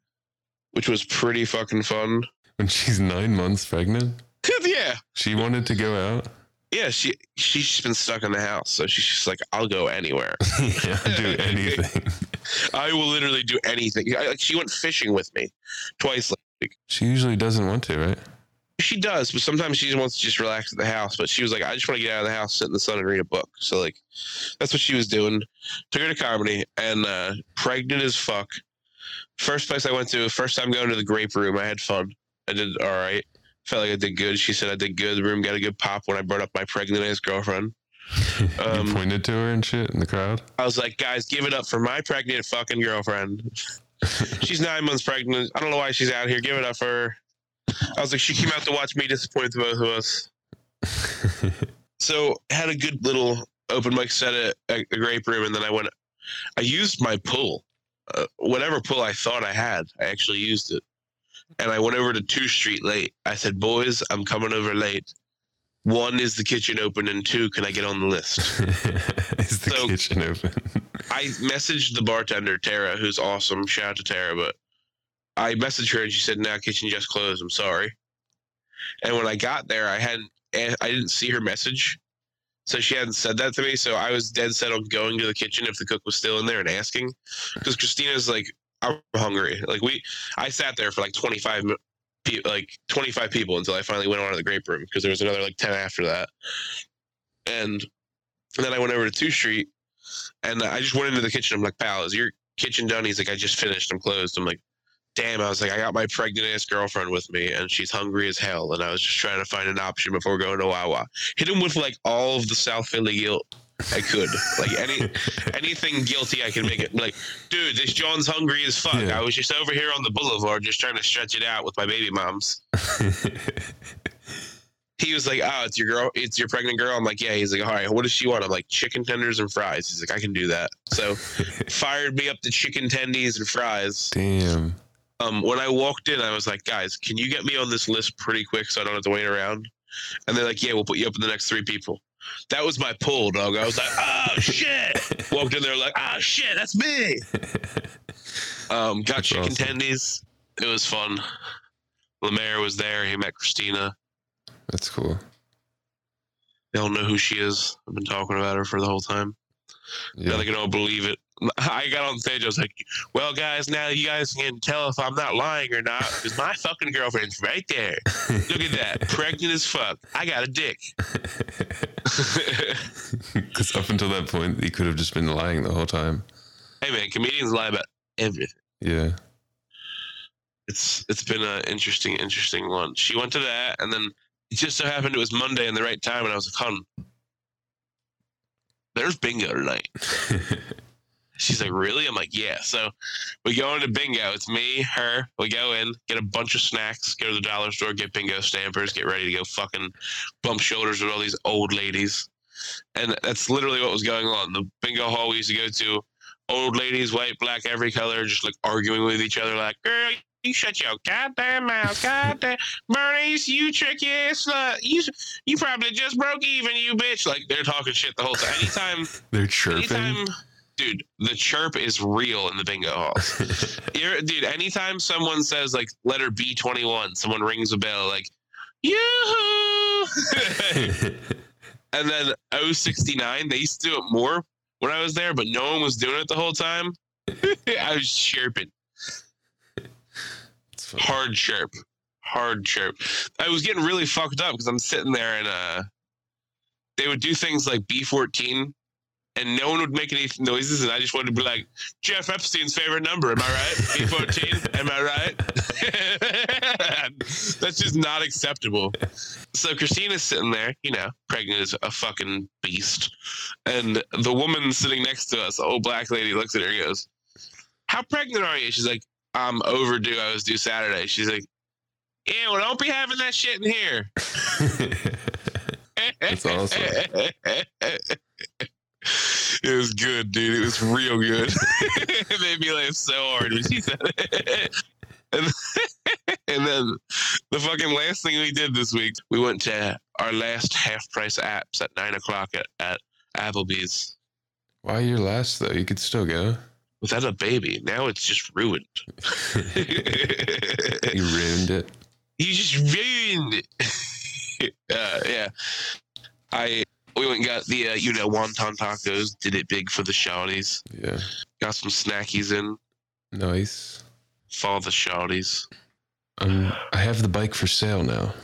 Speaker 3: which was pretty fucking fun.
Speaker 2: When she's nine months pregnant,
Speaker 3: yeah,
Speaker 2: she wanted to go out.
Speaker 3: Yeah. She she's been stuck in the house, so she's just like, "I'll go anywhere.
Speaker 2: yeah, do anything.
Speaker 3: I will literally do anything." I, like she went fishing with me twice.
Speaker 2: She usually doesn't want to, right?
Speaker 3: She does, but sometimes she just wants to just relax at the house. But she was like, I just want to get out of the house, sit in the sun, and read a book. So like, that's what she was doing. Took her to comedy, and uh, pregnant as fuck. First place I went to, first time going to the grape room. I had fun. I did all right. Felt like I did good. She said I did good. The room got a good pop when I brought up my pregnant ass girlfriend. Um,
Speaker 2: you pointed to her and shit in the crowd.
Speaker 3: I was like, guys, give it up for my pregnant fucking girlfriend. she's nine months pregnant. I don't know why she's out here. Give it up for her. I was like, she came out to watch me disappoint the both of us. So had a good little open mic set at a, a grape room, and then I went. I used my pull, uh, whatever pull I thought I had. I actually used it, and I went over to Two Street late. I said, "Boys, I'm coming over late. One is the kitchen open, and two, can I get on the list?"
Speaker 2: Is the
Speaker 3: So-
Speaker 2: kitchen open?
Speaker 3: I messaged the bartender Tara, who's awesome. Shout out to Tara, but I messaged her and she said, "Now kitchen just closed. I'm sorry." And when I got there, I hadn't, eh, I didn't see her message, so she hadn't said that to me. So I was dead set on going to the kitchen if the cook was still in there and asking, because Christina's like, "I'm hungry." Like we, I sat there for like 25, mi- pe- like 25 people until I finally went on to the grape room because there was another like 10 after that, and, and then I went over to Two Street and I just went into the kitchen. I'm like, pal, is your kitchen done? He's like, I just finished. I'm closed. I'm like, damn. I was like, I got my pregnant ass girlfriend with me and she's hungry as hell. And I was just trying to find an option before going to Wawa. Hit him with like all of the South Philly guilt I could. like any anything guilty I can make it. Like, dude, this John's hungry as fuck.
Speaker 2: Yeah.
Speaker 3: I was just over here on the boulevard just trying to stretch it out with my baby moms. He was like, "Oh, it's your girl. It's your pregnant girl." I'm like, "Yeah." He's like, "All right, what does she want?" I'm like, "Chicken tenders and fries." He's like, "I can do that." So, fired me up to chicken tendies and fries.
Speaker 2: Damn.
Speaker 3: Um, when I walked in, I was like, "Guys, can you get me on this list pretty quick so I don't have to wait around?" And they're like, "Yeah, we'll put you up in the next three people." That was my pull, dog. I was like, "Oh shit!" Walked in there like, "Oh shit, that's me." Um, got
Speaker 2: That's
Speaker 3: chicken
Speaker 2: awesome.
Speaker 3: tendies. It was fun. Lemaire was there. He met Christina.
Speaker 2: That's cool.
Speaker 3: They don't know who she is. I've been talking about her for the whole time. Now
Speaker 2: Yeah.
Speaker 3: they can all believe it. I got on stage. I was like, "Well, guys, now you guys can tell if I'm not lying or not because my fucking girlfriend's right there. Look at that, pregnant as fuck. I got a dick."
Speaker 2: Because up until that point, he could have just been lying the whole time.
Speaker 3: hey man, comedians lie about everything.
Speaker 2: Yeah.
Speaker 3: It's it's been an interesting, interesting one. She went to that, and then it just so happened it was Monday in the right time, and I was like, "Hun, there's bingo tonight." She's like, really? I'm like, yeah. So we go into bingo. It's me, her. We go in, get a bunch of snacks, go to the dollar store, get bingo stampers, get ready to go fucking bump shoulders with all these old ladies. And that's literally what was going on. The bingo hall we used to go to old ladies, white, black, every color, just like arguing with each other, like, girl, you shut your goddamn mouth, goddamn Bernice, you tricky ass slut. You you probably just broke even, you bitch. Like they're talking shit the whole time. Anytime,
Speaker 2: They're chirping.
Speaker 3: anytime, dude, the chirp is real in the bingo halls. You're, dude, anytime someone says like letter B twenty one, someone rings a bell like, yoo-hoo! and then 069, they used to do it more when I was there, but no one was doing it the whole time. I was chirping. Hard chirp hard chirp i was getting really fucked up because i'm sitting there and uh they would do things like b14 and no one would make any noises and i just wanted to be like jeff epstein's favorite number am i right b14 am i right that's just not acceptable so christina's sitting there you know pregnant as a fucking beast and the woman sitting next to us the old black lady looks at her and goes how pregnant are you she's like I'm overdue. I was due Saturday. She's like, yeah, well, don't be having that shit in here.
Speaker 2: That's awesome.
Speaker 3: It was good, dude. It was real good. it made me laugh so hard when she said it. and, and then the fucking last thing we did this week, we went to our last half price apps at nine o'clock at, at Applebee's
Speaker 2: Why your last though? You could still go.
Speaker 3: without a baby. Now it's just ruined.
Speaker 2: You ruined it.
Speaker 3: You just ruined it. uh, yeah. I we went and got the uh, you know wonton tacos. Did it big for the shawties.
Speaker 2: Yeah.
Speaker 3: Got some snackies in.
Speaker 2: Nice.
Speaker 3: For the shawties.
Speaker 2: Um, I have the bike for sale now.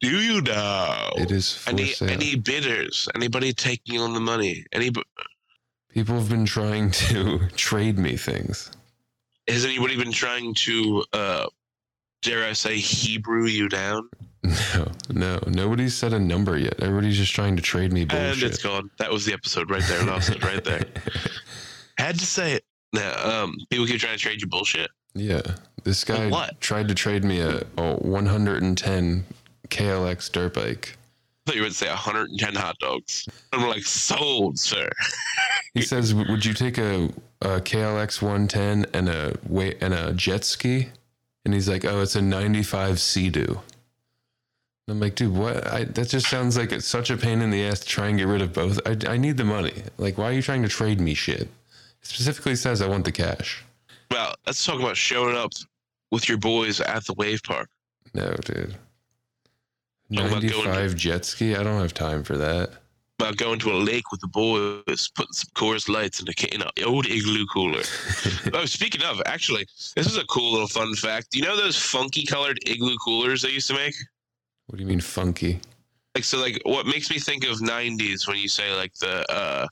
Speaker 3: Do you know?
Speaker 2: It is for
Speaker 3: Any
Speaker 2: sale.
Speaker 3: any bidders? Anybody taking on the money? Any
Speaker 2: People have been trying to trade me things.
Speaker 3: has anybody been trying to uh dare I say Hebrew you down?
Speaker 2: No, no, nobody's said a number yet. Everybody's just trying to trade me bullshit.
Speaker 3: And it's gone. That was the episode right there. Lost it right there. Had to say it. Now, um, people keep trying to trade you bullshit.
Speaker 2: yeah, this guy tried to trade me a, a 110 KLX dirt bike.
Speaker 3: I thought you would say 110 hot dogs. I'm like, sold, sir.
Speaker 2: He says, "Would you take a, a KLX 110 and a wait and a jet ski?" And he's like, "Oh, it's a 95 Sea-Doo." I'm like, dude, what? I, that just sounds like it's such a pain in the ass to try and get rid of both. I, I need the money. Like, why are you trying to trade me shit? It specifically says I want the cash.
Speaker 3: Well, let's talk about showing up with your boys at the wave park.
Speaker 2: No, dude.
Speaker 3: Talk about going to-
Speaker 2: 95 jet ski? I don't have time for that.
Speaker 3: About going to a lake with the boys, putting some Coors Lights in, a, in an old igloo cooler. oh, speaking of, actually, this is a cool little fun fact. Do you know those funky colored igloo coolers they used to make?
Speaker 2: What do you mean funky?
Speaker 3: Like, so, like, what makes me think of '90s when you say like the uh,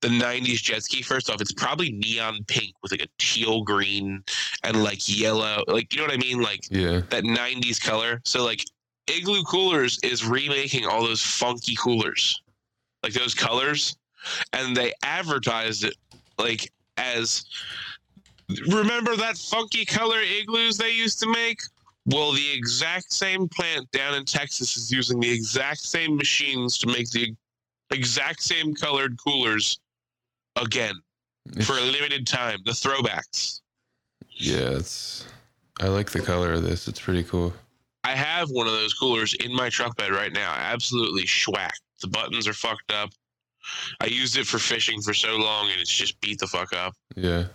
Speaker 3: the '90s jet ski? First off, it's probably neon pink with like a teal green and like yellow. Like, you know what I mean? Like
Speaker 2: Yeah.
Speaker 3: that 90s color. So like Igloo Coolers is remaking all those funky coolers. Like those colors and they advertised it like as remember that funky color igloos they used to make? Well, the exact same plant down in Texas is using the exact same machines to make the exact same colored coolers again for a limited time. The throwbacks.
Speaker 2: Yeah, it's. I like the color of this. It's pretty cool.
Speaker 3: I have one of those coolers in my truck bed right now. Absolutely schwacked. The buttons are fucked up. I used it for fishing for so long and it's just beat the fuck up.
Speaker 2: Yeah.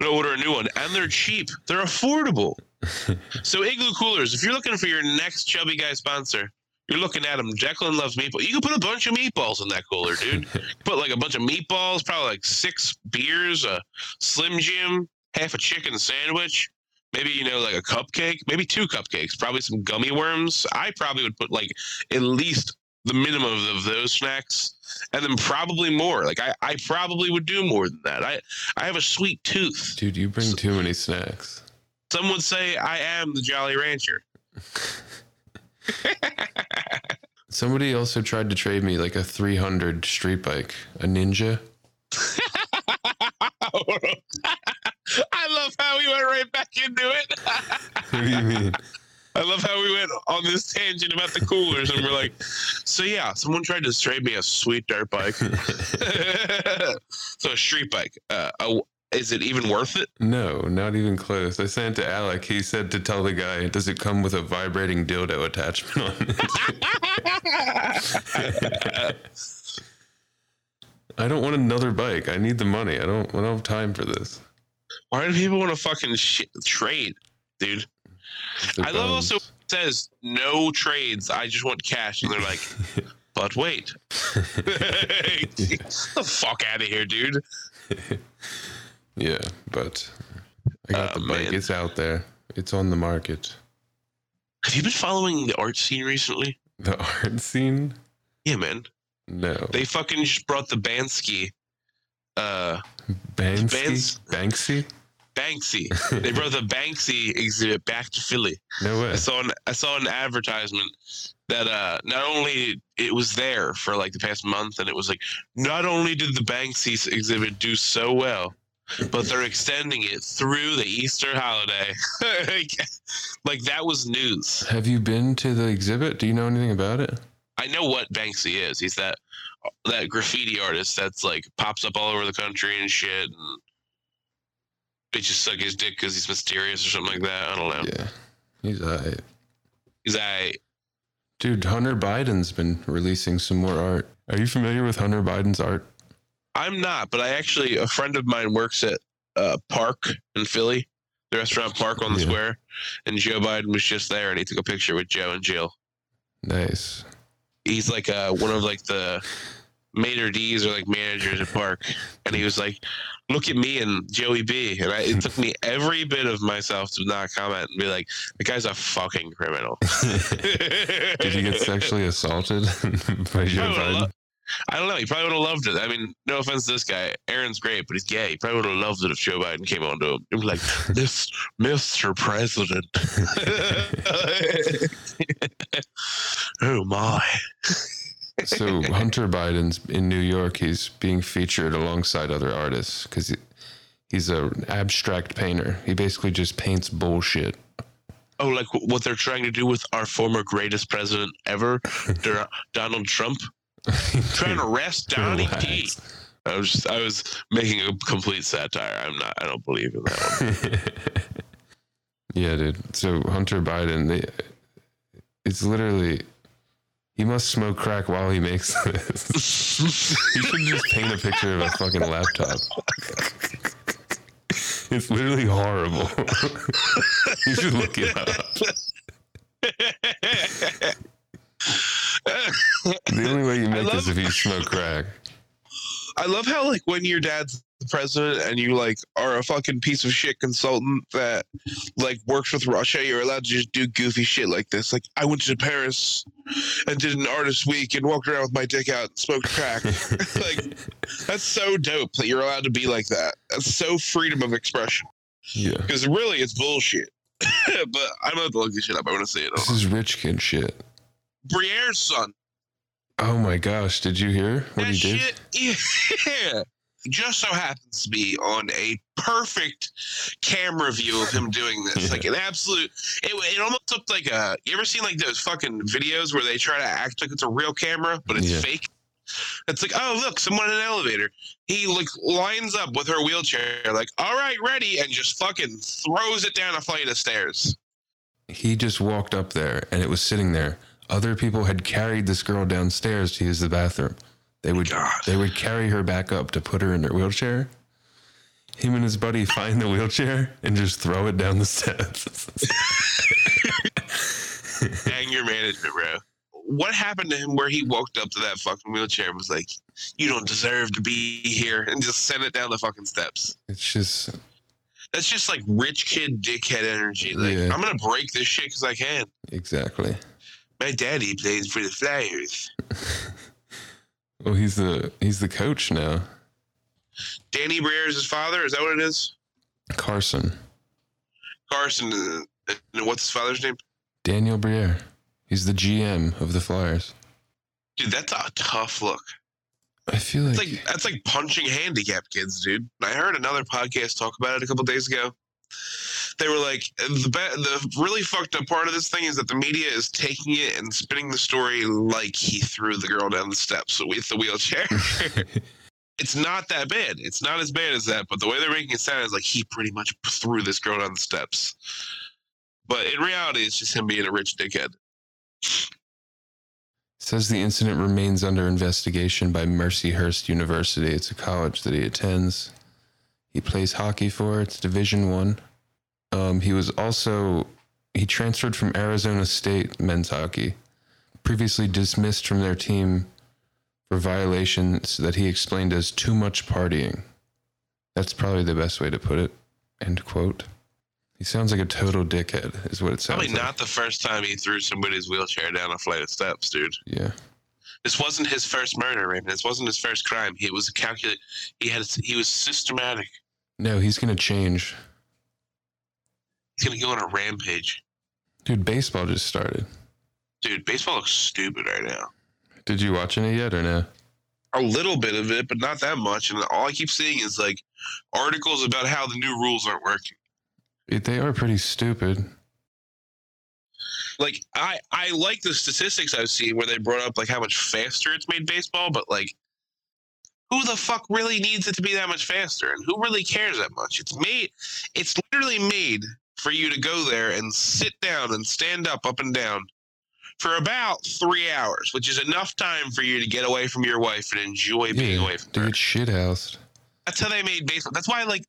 Speaker 3: I'm gonna order a new one, and they're cheap. They're affordable. so Igloo coolers, if you're looking for your next chubby guy sponsor, you're looking at them. Declan loves meatballs. You can put a bunch of meatballs in that cooler, dude. put like a bunch of meatballs, probably like six beers, a Slim Jim, half a chicken sandwich, maybe you know like a cupcake, maybe two cupcakes, probably some gummy worms. I probably would put like at least the minimum of those snacks, and then probably more. Like I, I probably would do more than that. I, I have a sweet tooth.
Speaker 2: Dude, you bring too many snacks.
Speaker 3: Some would say I am the Jolly Rancher.
Speaker 2: Somebody also tried to trade me like a 300 street bike, a Ninja.
Speaker 3: I love how we went right back into it.
Speaker 2: What do you mean?
Speaker 3: I love how we went on this tangent about the coolers, and we're like, so yeah, someone tried to trade me a sweet dirt bike So a street bike. Uh, a, is it even worth it?
Speaker 2: No, not even close. I sent it to Alec. He said to tell the guy, "Does it come with a vibrating dildo attachment on it?" I don't want another bike. I need the money. I don't. I don't have time for this.
Speaker 3: Why do people want to fucking sh- trade, dude? I love also says no trades. I just want cash, and they're like, but wait, get the fuck out of here, dude.
Speaker 2: yeah, but I got
Speaker 3: Oh,
Speaker 2: the bike.
Speaker 3: man.
Speaker 2: It's out there. It's on the market.
Speaker 3: Have you been following the art scene recently?
Speaker 2: The art scene?
Speaker 3: Yeah, man.
Speaker 2: No.
Speaker 3: They fucking just brought the Bansky, uh,
Speaker 2: Banksy?
Speaker 3: Bans-
Speaker 2: Banksy?
Speaker 3: Banksy. They brought the Banksy exhibit back to Philly.
Speaker 2: No way.
Speaker 3: I saw an I saw an advertisement that uh not only it was there for like the past month, and it was like not only did the Banksy exhibit do so well, but they're extending it through the Easter holiday. like, like that was news.
Speaker 2: Have you been to the exhibit? Do you know anything about it?
Speaker 3: I know what Banksy is. He's that that graffiti artist that's like pops up all over the country and shit. And bitches suck his dick because he's mysterious or something like that. I don't know.
Speaker 2: Yeah. He's alright.
Speaker 3: He's I
Speaker 2: Dude, Hunter Biden's been releasing some more art. Are you familiar with Hunter Biden's art?
Speaker 3: I'm not, but I actually a friend of mine works at uh, Park in Philly, the restaurant Park on the
Speaker 2: Yeah.
Speaker 3: square, and Joe Biden was just there, and he took a picture with Joe and Jill.
Speaker 2: Nice.
Speaker 3: He's like uh, one of like the Mater D's or like managers at Park, and he was like, "Look at me and Joey B," and I, it took me every bit of myself to not comment and be like, "The guy's a fucking criminal."
Speaker 2: Did he get sexually assaulted by Joe Biden?
Speaker 3: lo- I don't know. He probably would have loved it. I mean, no offense to this guy. Aaron's great, but he's gay. He probably would have loved it if Joe Biden came on to him. He'd be like, Miss, Mr. President. oh, my.
Speaker 2: So Hunter Biden's in New York. He's being featured alongside other artists because he, he's an abstract painter. He basically just paints bullshit.
Speaker 3: Oh, like what they're trying to do with our former greatest president ever, Donald Trump? Trying to arrest Donnie T. I was just, I was making a complete satire. I'm not. I don't believe in that one.
Speaker 2: yeah, dude. So Hunter Biden, they, it's literally he must smoke crack while he makes this. he should just paint a picture of a fucking laptop. It's literally horrible. you should look it up. The only way you make
Speaker 3: love-
Speaker 2: this if you smoke crack.
Speaker 3: I love how like when your dad's the president and you like are a fucking piece of shit consultant that like works with Russia, you're allowed to just do goofy shit like this. Like I went to Paris and did an artist week and walked around with my dick out and smoked crack. like that's so dope that you're allowed to be like that. That's so freedom of expression.
Speaker 2: Yeah.
Speaker 3: Because really it's bullshit. but I'm about to look this shit up. I want to see it.
Speaker 2: This is rich kid shit.
Speaker 3: Briere's son.
Speaker 2: Oh my gosh, did you hear what
Speaker 3: that
Speaker 2: he did?
Speaker 3: shit, yeah. Just so happens to be on a perfect camera view of him doing this.
Speaker 2: Yeah.
Speaker 3: Like an absolute, it, it almost looked like a. You ever seen like those fucking videos where they try to act like it's a real camera, but it's
Speaker 2: Yeah.
Speaker 3: fake? It's like, oh look, someone in an elevator. He like lines up with her wheelchair, like, all right, ready, and just fucking throws it down a flight of stairs.
Speaker 2: He just walked up there and it was sitting there. Other people had carried this girl downstairs to use the bathroom. They would
Speaker 3: God.
Speaker 2: they would carry her back up to put her in her wheelchair. Him and his buddy find the wheelchair and just throw it down the steps.
Speaker 3: anger management, bro. What happened to him where he walked up to that fucking wheelchair and was like, You don't deserve to be here and just sent it down the fucking steps?
Speaker 2: it's just
Speaker 3: That's just like rich kid dickhead energy. Like,
Speaker 2: Yeah.
Speaker 3: I'm gonna break this shit because I can.
Speaker 2: exactly.
Speaker 3: My daddy plays for the Flyers.
Speaker 2: Well, he's the he's the coach now.
Speaker 3: Danny Briere is his father. Is that what it is?
Speaker 2: Carson.
Speaker 3: Carson. Uh, and what's his father's name?
Speaker 2: Daniel Briere. He's the GM of the Flyers.
Speaker 3: Dude, that's a tough look.
Speaker 2: I feel like,
Speaker 3: It's like that's like punching handicapped kids, dude. I heard another podcast talk about it a couple days ago. They were like, the be- the really fucked up part of this thing is that the media is taking it and spinning the story like he threw the girl down the steps with the wheelchair. it's not that bad. It's not as bad as that. But the way they're making it sound is like he pretty much threw this girl down the steps. But in reality, it's just him being a rich dickhead.
Speaker 2: Says the incident remains under investigation by Mercyhurst University. It's a college that he attends. He plays hockey for. It's Division One. Um, he was also he transferred from Arizona State men's hockey, previously dismissed from their team for violations that he explained as too much partying. That's probably the best way to put it. End quote. He sounds like a total dickhead, is what it sounds
Speaker 3: Probably
Speaker 2: like.
Speaker 3: not the first time he threw somebody's wheelchair down a flight of steps, dude.
Speaker 2: Yeah.
Speaker 3: This wasn't his first murder, Raymond. This wasn't his first crime. He was a calculate. He had. He was systematic.
Speaker 2: No, he's gonna change.
Speaker 3: He's gonna go on a rampage,
Speaker 2: Dude, baseball just started.
Speaker 3: dude. Baseball looks stupid right now.
Speaker 2: Did you watch any yet or no?
Speaker 3: A little bit of it, but not that much. And all I keep seeing is like articles about how the new rules aren't working.
Speaker 2: They are pretty stupid.
Speaker 3: Like I, I like the statistics I've seen where they brought up like how much faster it's made baseball, but like, who the fuck really needs it to be that much faster, and who really cares that much? It's made. It's literally made for you to go there and sit down and stand up, up and down. For about three hours, which is enough time for you to get away from your wife and enjoy being away from
Speaker 2: to
Speaker 3: her.
Speaker 2: get shit housed.
Speaker 3: That's how they made baseball. That's why, like,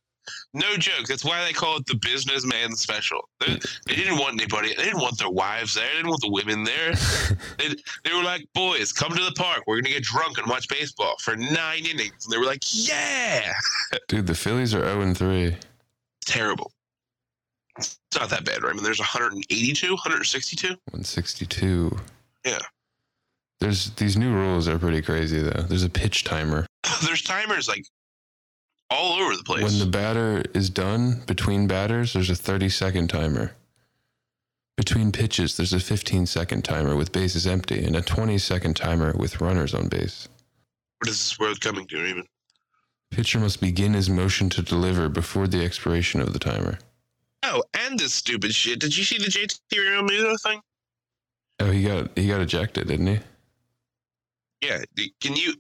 Speaker 3: no joke. That's why they call it the businessman special. They, they didn't want anybody. They didn't want their wives there. They didn't want the women there. they, they were like, boys, come to the park. We're gonna get drunk and watch baseball for nine innings. And they were like, yeah.
Speaker 2: Dude, the Phillies are 0 and 3.
Speaker 3: Terrible. It's not that bad, right? I mean, there's 182, 162.
Speaker 2: 162.
Speaker 3: Yeah.
Speaker 2: There's these new rules are pretty crazy though. There's a pitch timer.
Speaker 3: There's timers like all over the place.
Speaker 2: When the batter is done between batters, there's a 30 second timer. Between pitches, there's a 15 second timer with bases empty and a 20 second timer with runners on base.
Speaker 3: what is this world coming to, even?
Speaker 2: Pitcher must begin his motion to deliver before the expiration of the timer.
Speaker 3: Oh, and this stupid shit. Did you see the JT Realmuto thing?
Speaker 2: Oh, he got he got ejected, didn't he?
Speaker 3: Yeah, can you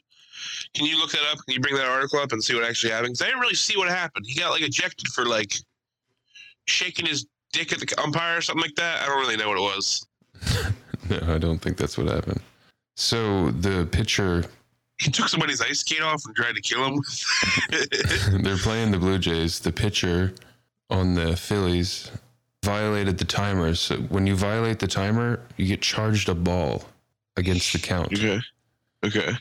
Speaker 3: can you look that up? Can you bring that article up and see what actually happened? Because I didn't really see what happened. He got like ejected for like shaking his dick at the umpire or something like that. I don't really know what it was.
Speaker 2: No, I don't think that's what happened. So the pitcher,
Speaker 3: He took somebody's ice skate off and tried to kill him.
Speaker 2: they're playing the Blue Jays. The pitcher on the Phillies violated the timers. So when you violate the timer, you get charged a ball against the count.
Speaker 3: okay. Okay.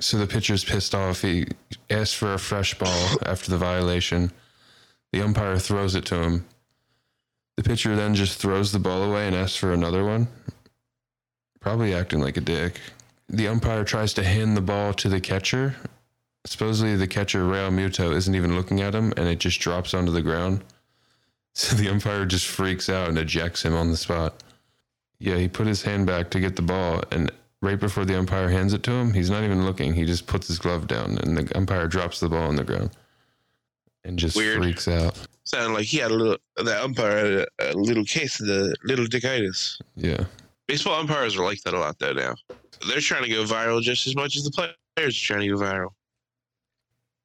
Speaker 2: So the pitcher's pissed off. He asks for a fresh ball after the violation. The umpire throws it to him. The pitcher then just throws the ball away and asks for another one. Probably acting like a dick. The umpire tries to hand the ball to the catcher. Supposedly, the catcher, Realmuto, isn't even looking at him and it just drops onto the ground. So the umpire just freaks out and ejects him on the spot. Yeah, he put his hand back to get the ball, and right before the umpire hands it to him, he's not even looking. He just puts his glove down, and the umpire drops the ball on the ground and just
Speaker 3: Weird.
Speaker 2: freaks out.
Speaker 3: Sounded like he had a little. The umpire had a, a little case of the little dickitis.
Speaker 2: Yeah.
Speaker 3: Baseball umpires are like that a lot though now. They're trying to go viral just as much as the players are trying to go viral.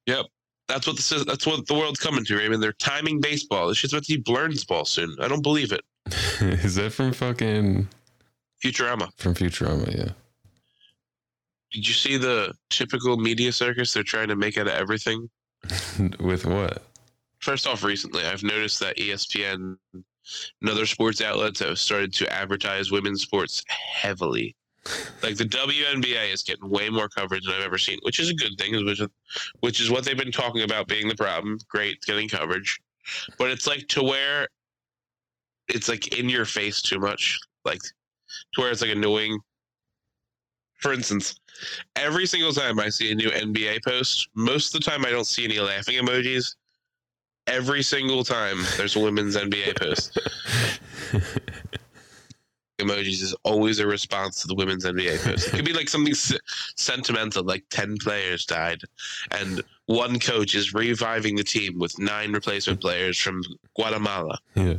Speaker 3: Yep. That's what this is. That's what the world's coming to, Raymond. They're timing baseball. This shit's about to be Blernsball soon. I don't believe it.
Speaker 2: Is that from fucking
Speaker 3: Futurama.
Speaker 2: from Futurama? Yeah.
Speaker 3: Did you see the typical media circus they're trying to make out of everything?
Speaker 2: With what?
Speaker 3: First off, recently I've noticed that ESPN and other sports outlets have started to advertise women's sports heavily. Like the WNBA is getting way more coverage than I've ever seen, which is a good thing, which is, which is what they've been talking about being the problem. Great, getting coverage, but it's like to where it's like in your face too much, like to where it's like annoying. For instance, every single time I see a new NBA post, most of the time I don't see any laughing emojis. Every single time there's a women's NBA post, emojis is always a response to the women's NBA post. It could be like something s- sentimental, like 10 players died, and one coach is reviving the team with nine replacement players from Guatemala.
Speaker 2: Yeah.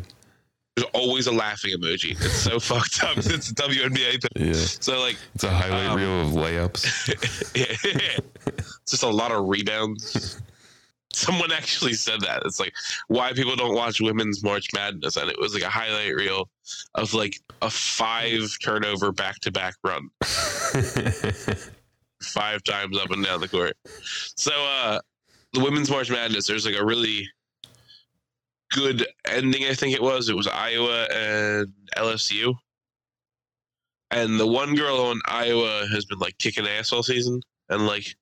Speaker 3: There's always a laughing emoji. It's so fucked up. It's a WNBA. post.
Speaker 2: Yeah.
Speaker 3: So, like,
Speaker 2: It's a highlight
Speaker 3: Um,
Speaker 2: reel of layups.
Speaker 3: yeah. It's just a lot of rebounds. Someone actually said that. It's like why people don't watch women's March Madness, and it was like a highlight reel of like a five turnover back to back run, five times up and down the court. So uh the women's March Madness, there's like a really good ending. I think it was. It was Iowa and LSU, and the one girl on Iowa has been like kicking ass all season, and like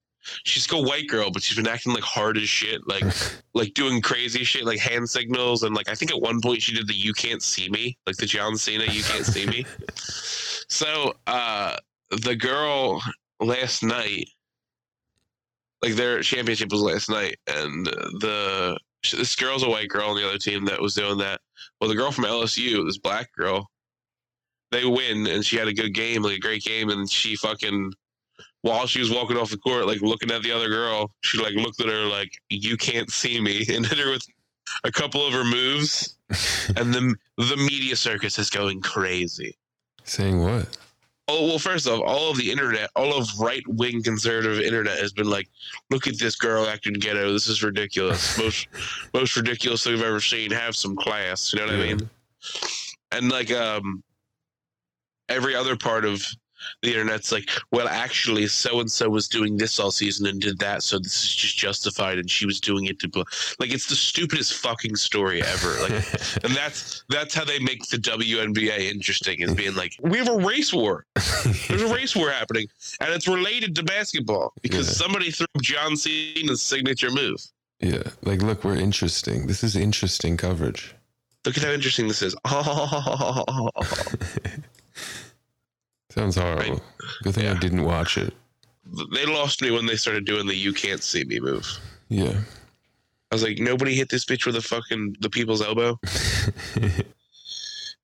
Speaker 3: she's a white girl, but she's been acting like hard as shit, like like doing crazy shit, like hand signals, and like I think at one point she did the "You can't see me," like the John Cena "You can't see me." So uh the girl last night, like their championship was last night, and the this girl's a white girl on the other team that was doing that. Well, the girl from LSU, this black girl, they win, and she had a good game, like a great game, and she fucking while she was walking off the court, like looking at the other girl, she like looked at her like, "You can't see me," and hit her with a couple of her moves, and the the media circus is going crazy.
Speaker 2: Saying what?
Speaker 3: Oh well, first off, all of the internet, all of right wing conservative internet has been like, "Look at this girl acting ghetto. This is ridiculous. most most ridiculous thing I've ever seen. Have some class." You know what I mean? And like um, every other part of the internet's like, well, actually, so and so was doing this all season and did that, so this is just justified, and she was doing it to bl-. like it's the stupidest fucking story ever. Like, and that's that's how they make the WNBA interesting, is being like, we have a race war. There's a race war happening, and it's related to basketball because
Speaker 2: Yeah.
Speaker 3: somebody threw John Cena's signature move.
Speaker 2: yeah, like look, we're interesting. This is interesting coverage.
Speaker 3: Look at how interesting this is.
Speaker 2: Sounds horrible. Good thing I didn't watch it.
Speaker 3: they lost me when they started doing the "you can't see me" move.
Speaker 2: Yeah.
Speaker 3: I was like, nobody hit this bitch with a fucking the people's elbow. Uh,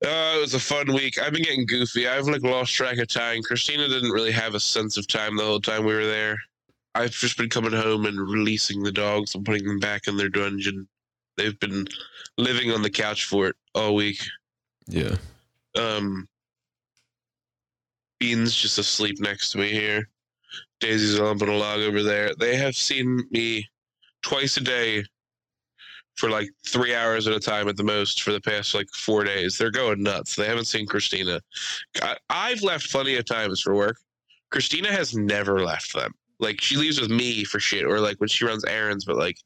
Speaker 3: it was a fun week. I've been getting goofy. I've like lost track of time. Christina didn't really have a sense of time the whole time we were there. I've just been coming home and releasing the dogs and putting them back in their dungeon. They've been living on the couch for it all week.
Speaker 2: yeah.
Speaker 3: Um, Bean's just asleep next to me here. Daisy's lumping a log over there. They have seen me twice a day for like three hours at a time at the most for the past like four days. They're going nuts. They haven't seen Christina. I, I've left plenty of times for work. Christina has never left them. Like she leaves with me for shit, or like when she runs errands. But like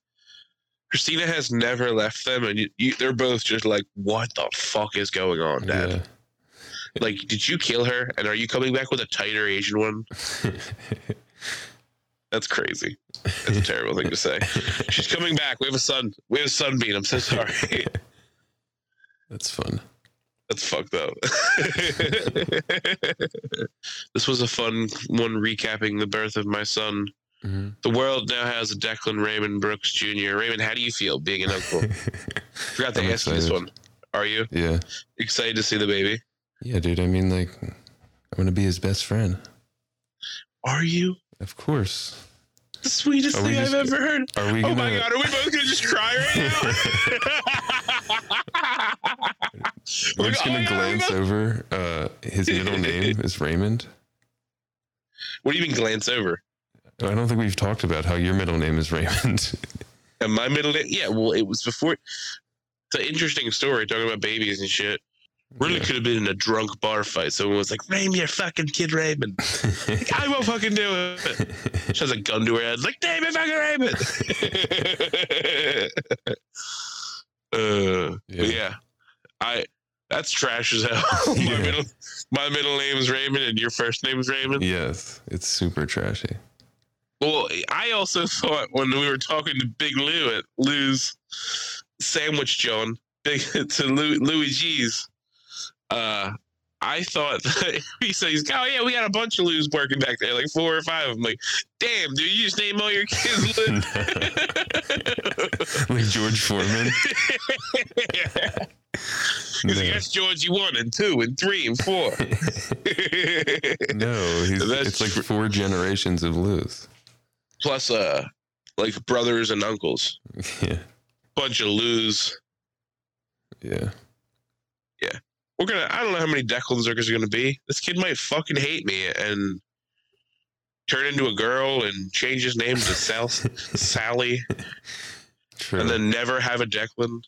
Speaker 3: Christina has never left them, and you, you, they're both just like, "What the fuck is going on, Dad?
Speaker 2: Yeah.
Speaker 3: Like, did you kill her? And are you coming back with a tighter Asian one? That's crazy. That's a terrible thing to say. She's coming back. We have a son. We have a sunbeam. I'm so sorry.
Speaker 2: That's fun.
Speaker 3: That's fucked up. this was a fun one recapping the birth of my son.
Speaker 2: hmm
Speaker 3: The world now has a Declan Raymond Brooks Jr. Raymond, how do you feel being an uncle? Forgot to
Speaker 2: I'm
Speaker 3: ask you this one. Are you
Speaker 2: yeah.
Speaker 3: excited to see the baby?
Speaker 2: Yeah, dude. I mean, like, I'm gonna be his best friend.
Speaker 3: Are you?
Speaker 2: Of course.
Speaker 3: The sweetest thing I've ever heard.
Speaker 2: Are we
Speaker 3: Oh
Speaker 2: gonna?
Speaker 3: my god, are we both gonna just cry right now?
Speaker 2: We're just
Speaker 3: Oh
Speaker 2: gonna
Speaker 3: God,
Speaker 2: glance
Speaker 3: we
Speaker 2: over. Uh, his middle name is Raymond.
Speaker 3: What do you mean glance over?
Speaker 2: I don't think we've talked about how your middle name is Raymond.
Speaker 3: And my middle name? Yeah, well, it was before. It's an interesting story talking about babies and shit. Really
Speaker 2: Yeah.
Speaker 3: could have been in a drunk bar fight. Someone was like, Raymond, you're fucking kid Raymond. Like, I won't fucking do it. She has a gun to her head. Like, damn it, fucking Raymond. uh,
Speaker 2: Yeah.
Speaker 3: Yeah, I. That's trash as hell. my
Speaker 2: Yeah.
Speaker 3: middle, my middle name is Raymond, and your first name is Raymond.
Speaker 2: yes, it's super trashy.
Speaker 3: Well, I also thought when we were talking to Big Lou at Lou's Sandwich John, big to Lou, Louis G's, uh, I thought that he says, he's, "Oh yeah, we got a bunch of Lou's working back there, like four or five." I'm like, "Damn, dude, you just name all your kids Lou."
Speaker 2: like George Foreman.
Speaker 3: He's like,
Speaker 2: No.
Speaker 3: that's Georgie one and two and three and four.
Speaker 2: No, he's, it's like four generations of Lou's.
Speaker 3: Plus, uh, like brothers and uncles,
Speaker 2: Yeah,
Speaker 3: bunch of Lou's.
Speaker 2: yeah.
Speaker 3: We're gonna I don't know how many Declan Zerkers are gonna be. This kid might fucking hate me and turn into a girl and change his name to Sal- Sally,
Speaker 2: True.
Speaker 3: and then never have a Declan.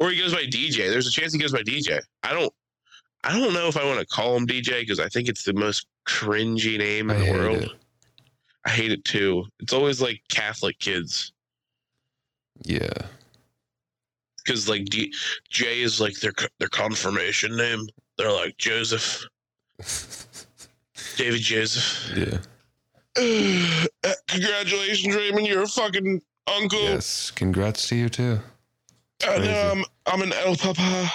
Speaker 3: Or he goes by DJ. There's a chance he goes by DJ. I don't. I don't know if I want to call him DJ because I think it's the most cringy name in
Speaker 2: I
Speaker 3: the world.
Speaker 2: it.
Speaker 3: I hate it too. It's always like Catholic kids
Speaker 2: Yeah.
Speaker 3: Because like D- J is like their their confirmation name. They're like Joseph, David Joseph.
Speaker 2: Yeah.
Speaker 3: Uh, Congratulations, Raymond. You're a fucking uncle.
Speaker 2: Yes. Congrats to you too.
Speaker 3: I
Speaker 2: crazy.
Speaker 3: know I'm I'm an El Papa.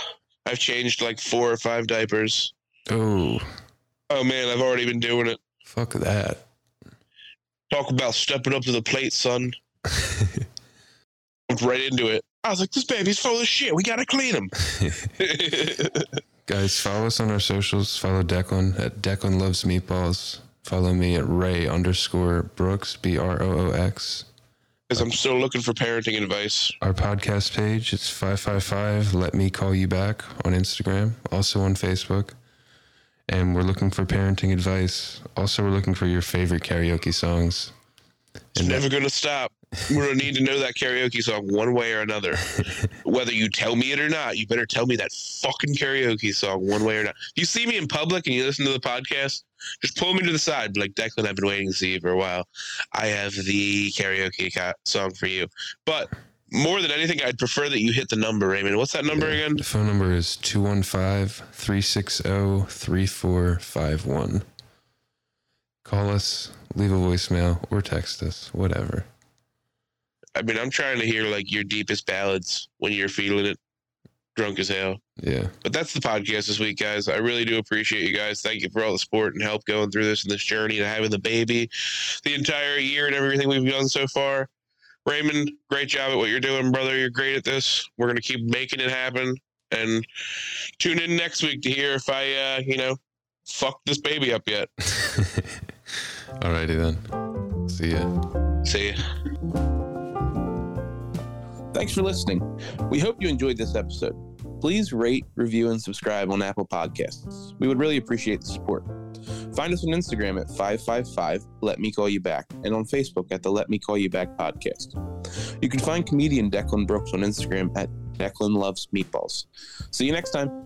Speaker 3: I've changed like four or five diapers.
Speaker 2: Oh,
Speaker 3: Oh man, I've already been doing it.
Speaker 2: fuck that.
Speaker 3: Talk about stepping up to the plate, son. Jumped right into it. I was like, this baby's full of shit. We gotta clean him.
Speaker 2: Guys, follow us on our socials. Follow Declan at Declan Loves Meatballs. Follow me at Ray underscore Brooks, B R O O X.
Speaker 3: Because I'm still looking for parenting advice.
Speaker 2: Our podcast page, it's 555 Let Me Call You Back on Instagram, also on Facebook. And we're looking for parenting advice. Also, we're looking for your favorite karaoke songs.
Speaker 3: It's
Speaker 2: And
Speaker 3: never gonna stop. We're gonna need to know that karaoke song one way or another. Whether you tell me it or not, you better tell me that fucking karaoke song one way or not. If you see me in public and you listen to the podcast, just pull me to the side. Be like, Declan, I've been waiting to see you for a while. I have the karaoke ca- song for you. But more than anything, I'd prefer that you hit the number, Raymond. What's that number
Speaker 2: Yeah.
Speaker 3: again?
Speaker 2: The phone number is 215 360 3451. Call us, leave a voicemail, or text us, whatever.
Speaker 3: I mean, I'm trying to hear like your deepest ballads when you're feeling it, drunk as hell.
Speaker 2: Yeah.
Speaker 3: But that's the podcast this week, guys. I really do appreciate you guys. Thank you for all the support and help going through this and this journey and having the baby the entire year and everything we've done so far. Raymond, great job at what you're doing, brother. You're great at this. We're gonna keep making it happen. And tune in next week to hear if I uh, you know, fucked this baby up yet.
Speaker 2: Alrighty then. See ya.
Speaker 3: See ya.
Speaker 4: Thanks for listening. We hope you enjoyed this episode. Please rate, review, and subscribe on Apple Podcasts. We would really appreciate the support. Find us on Instagram at 555 Let Me Call You Back and on Facebook at the Let Me Call You Back podcast. You can find comedian Declan Brooks on Instagram at Declan Loves Meatballs. See you next time.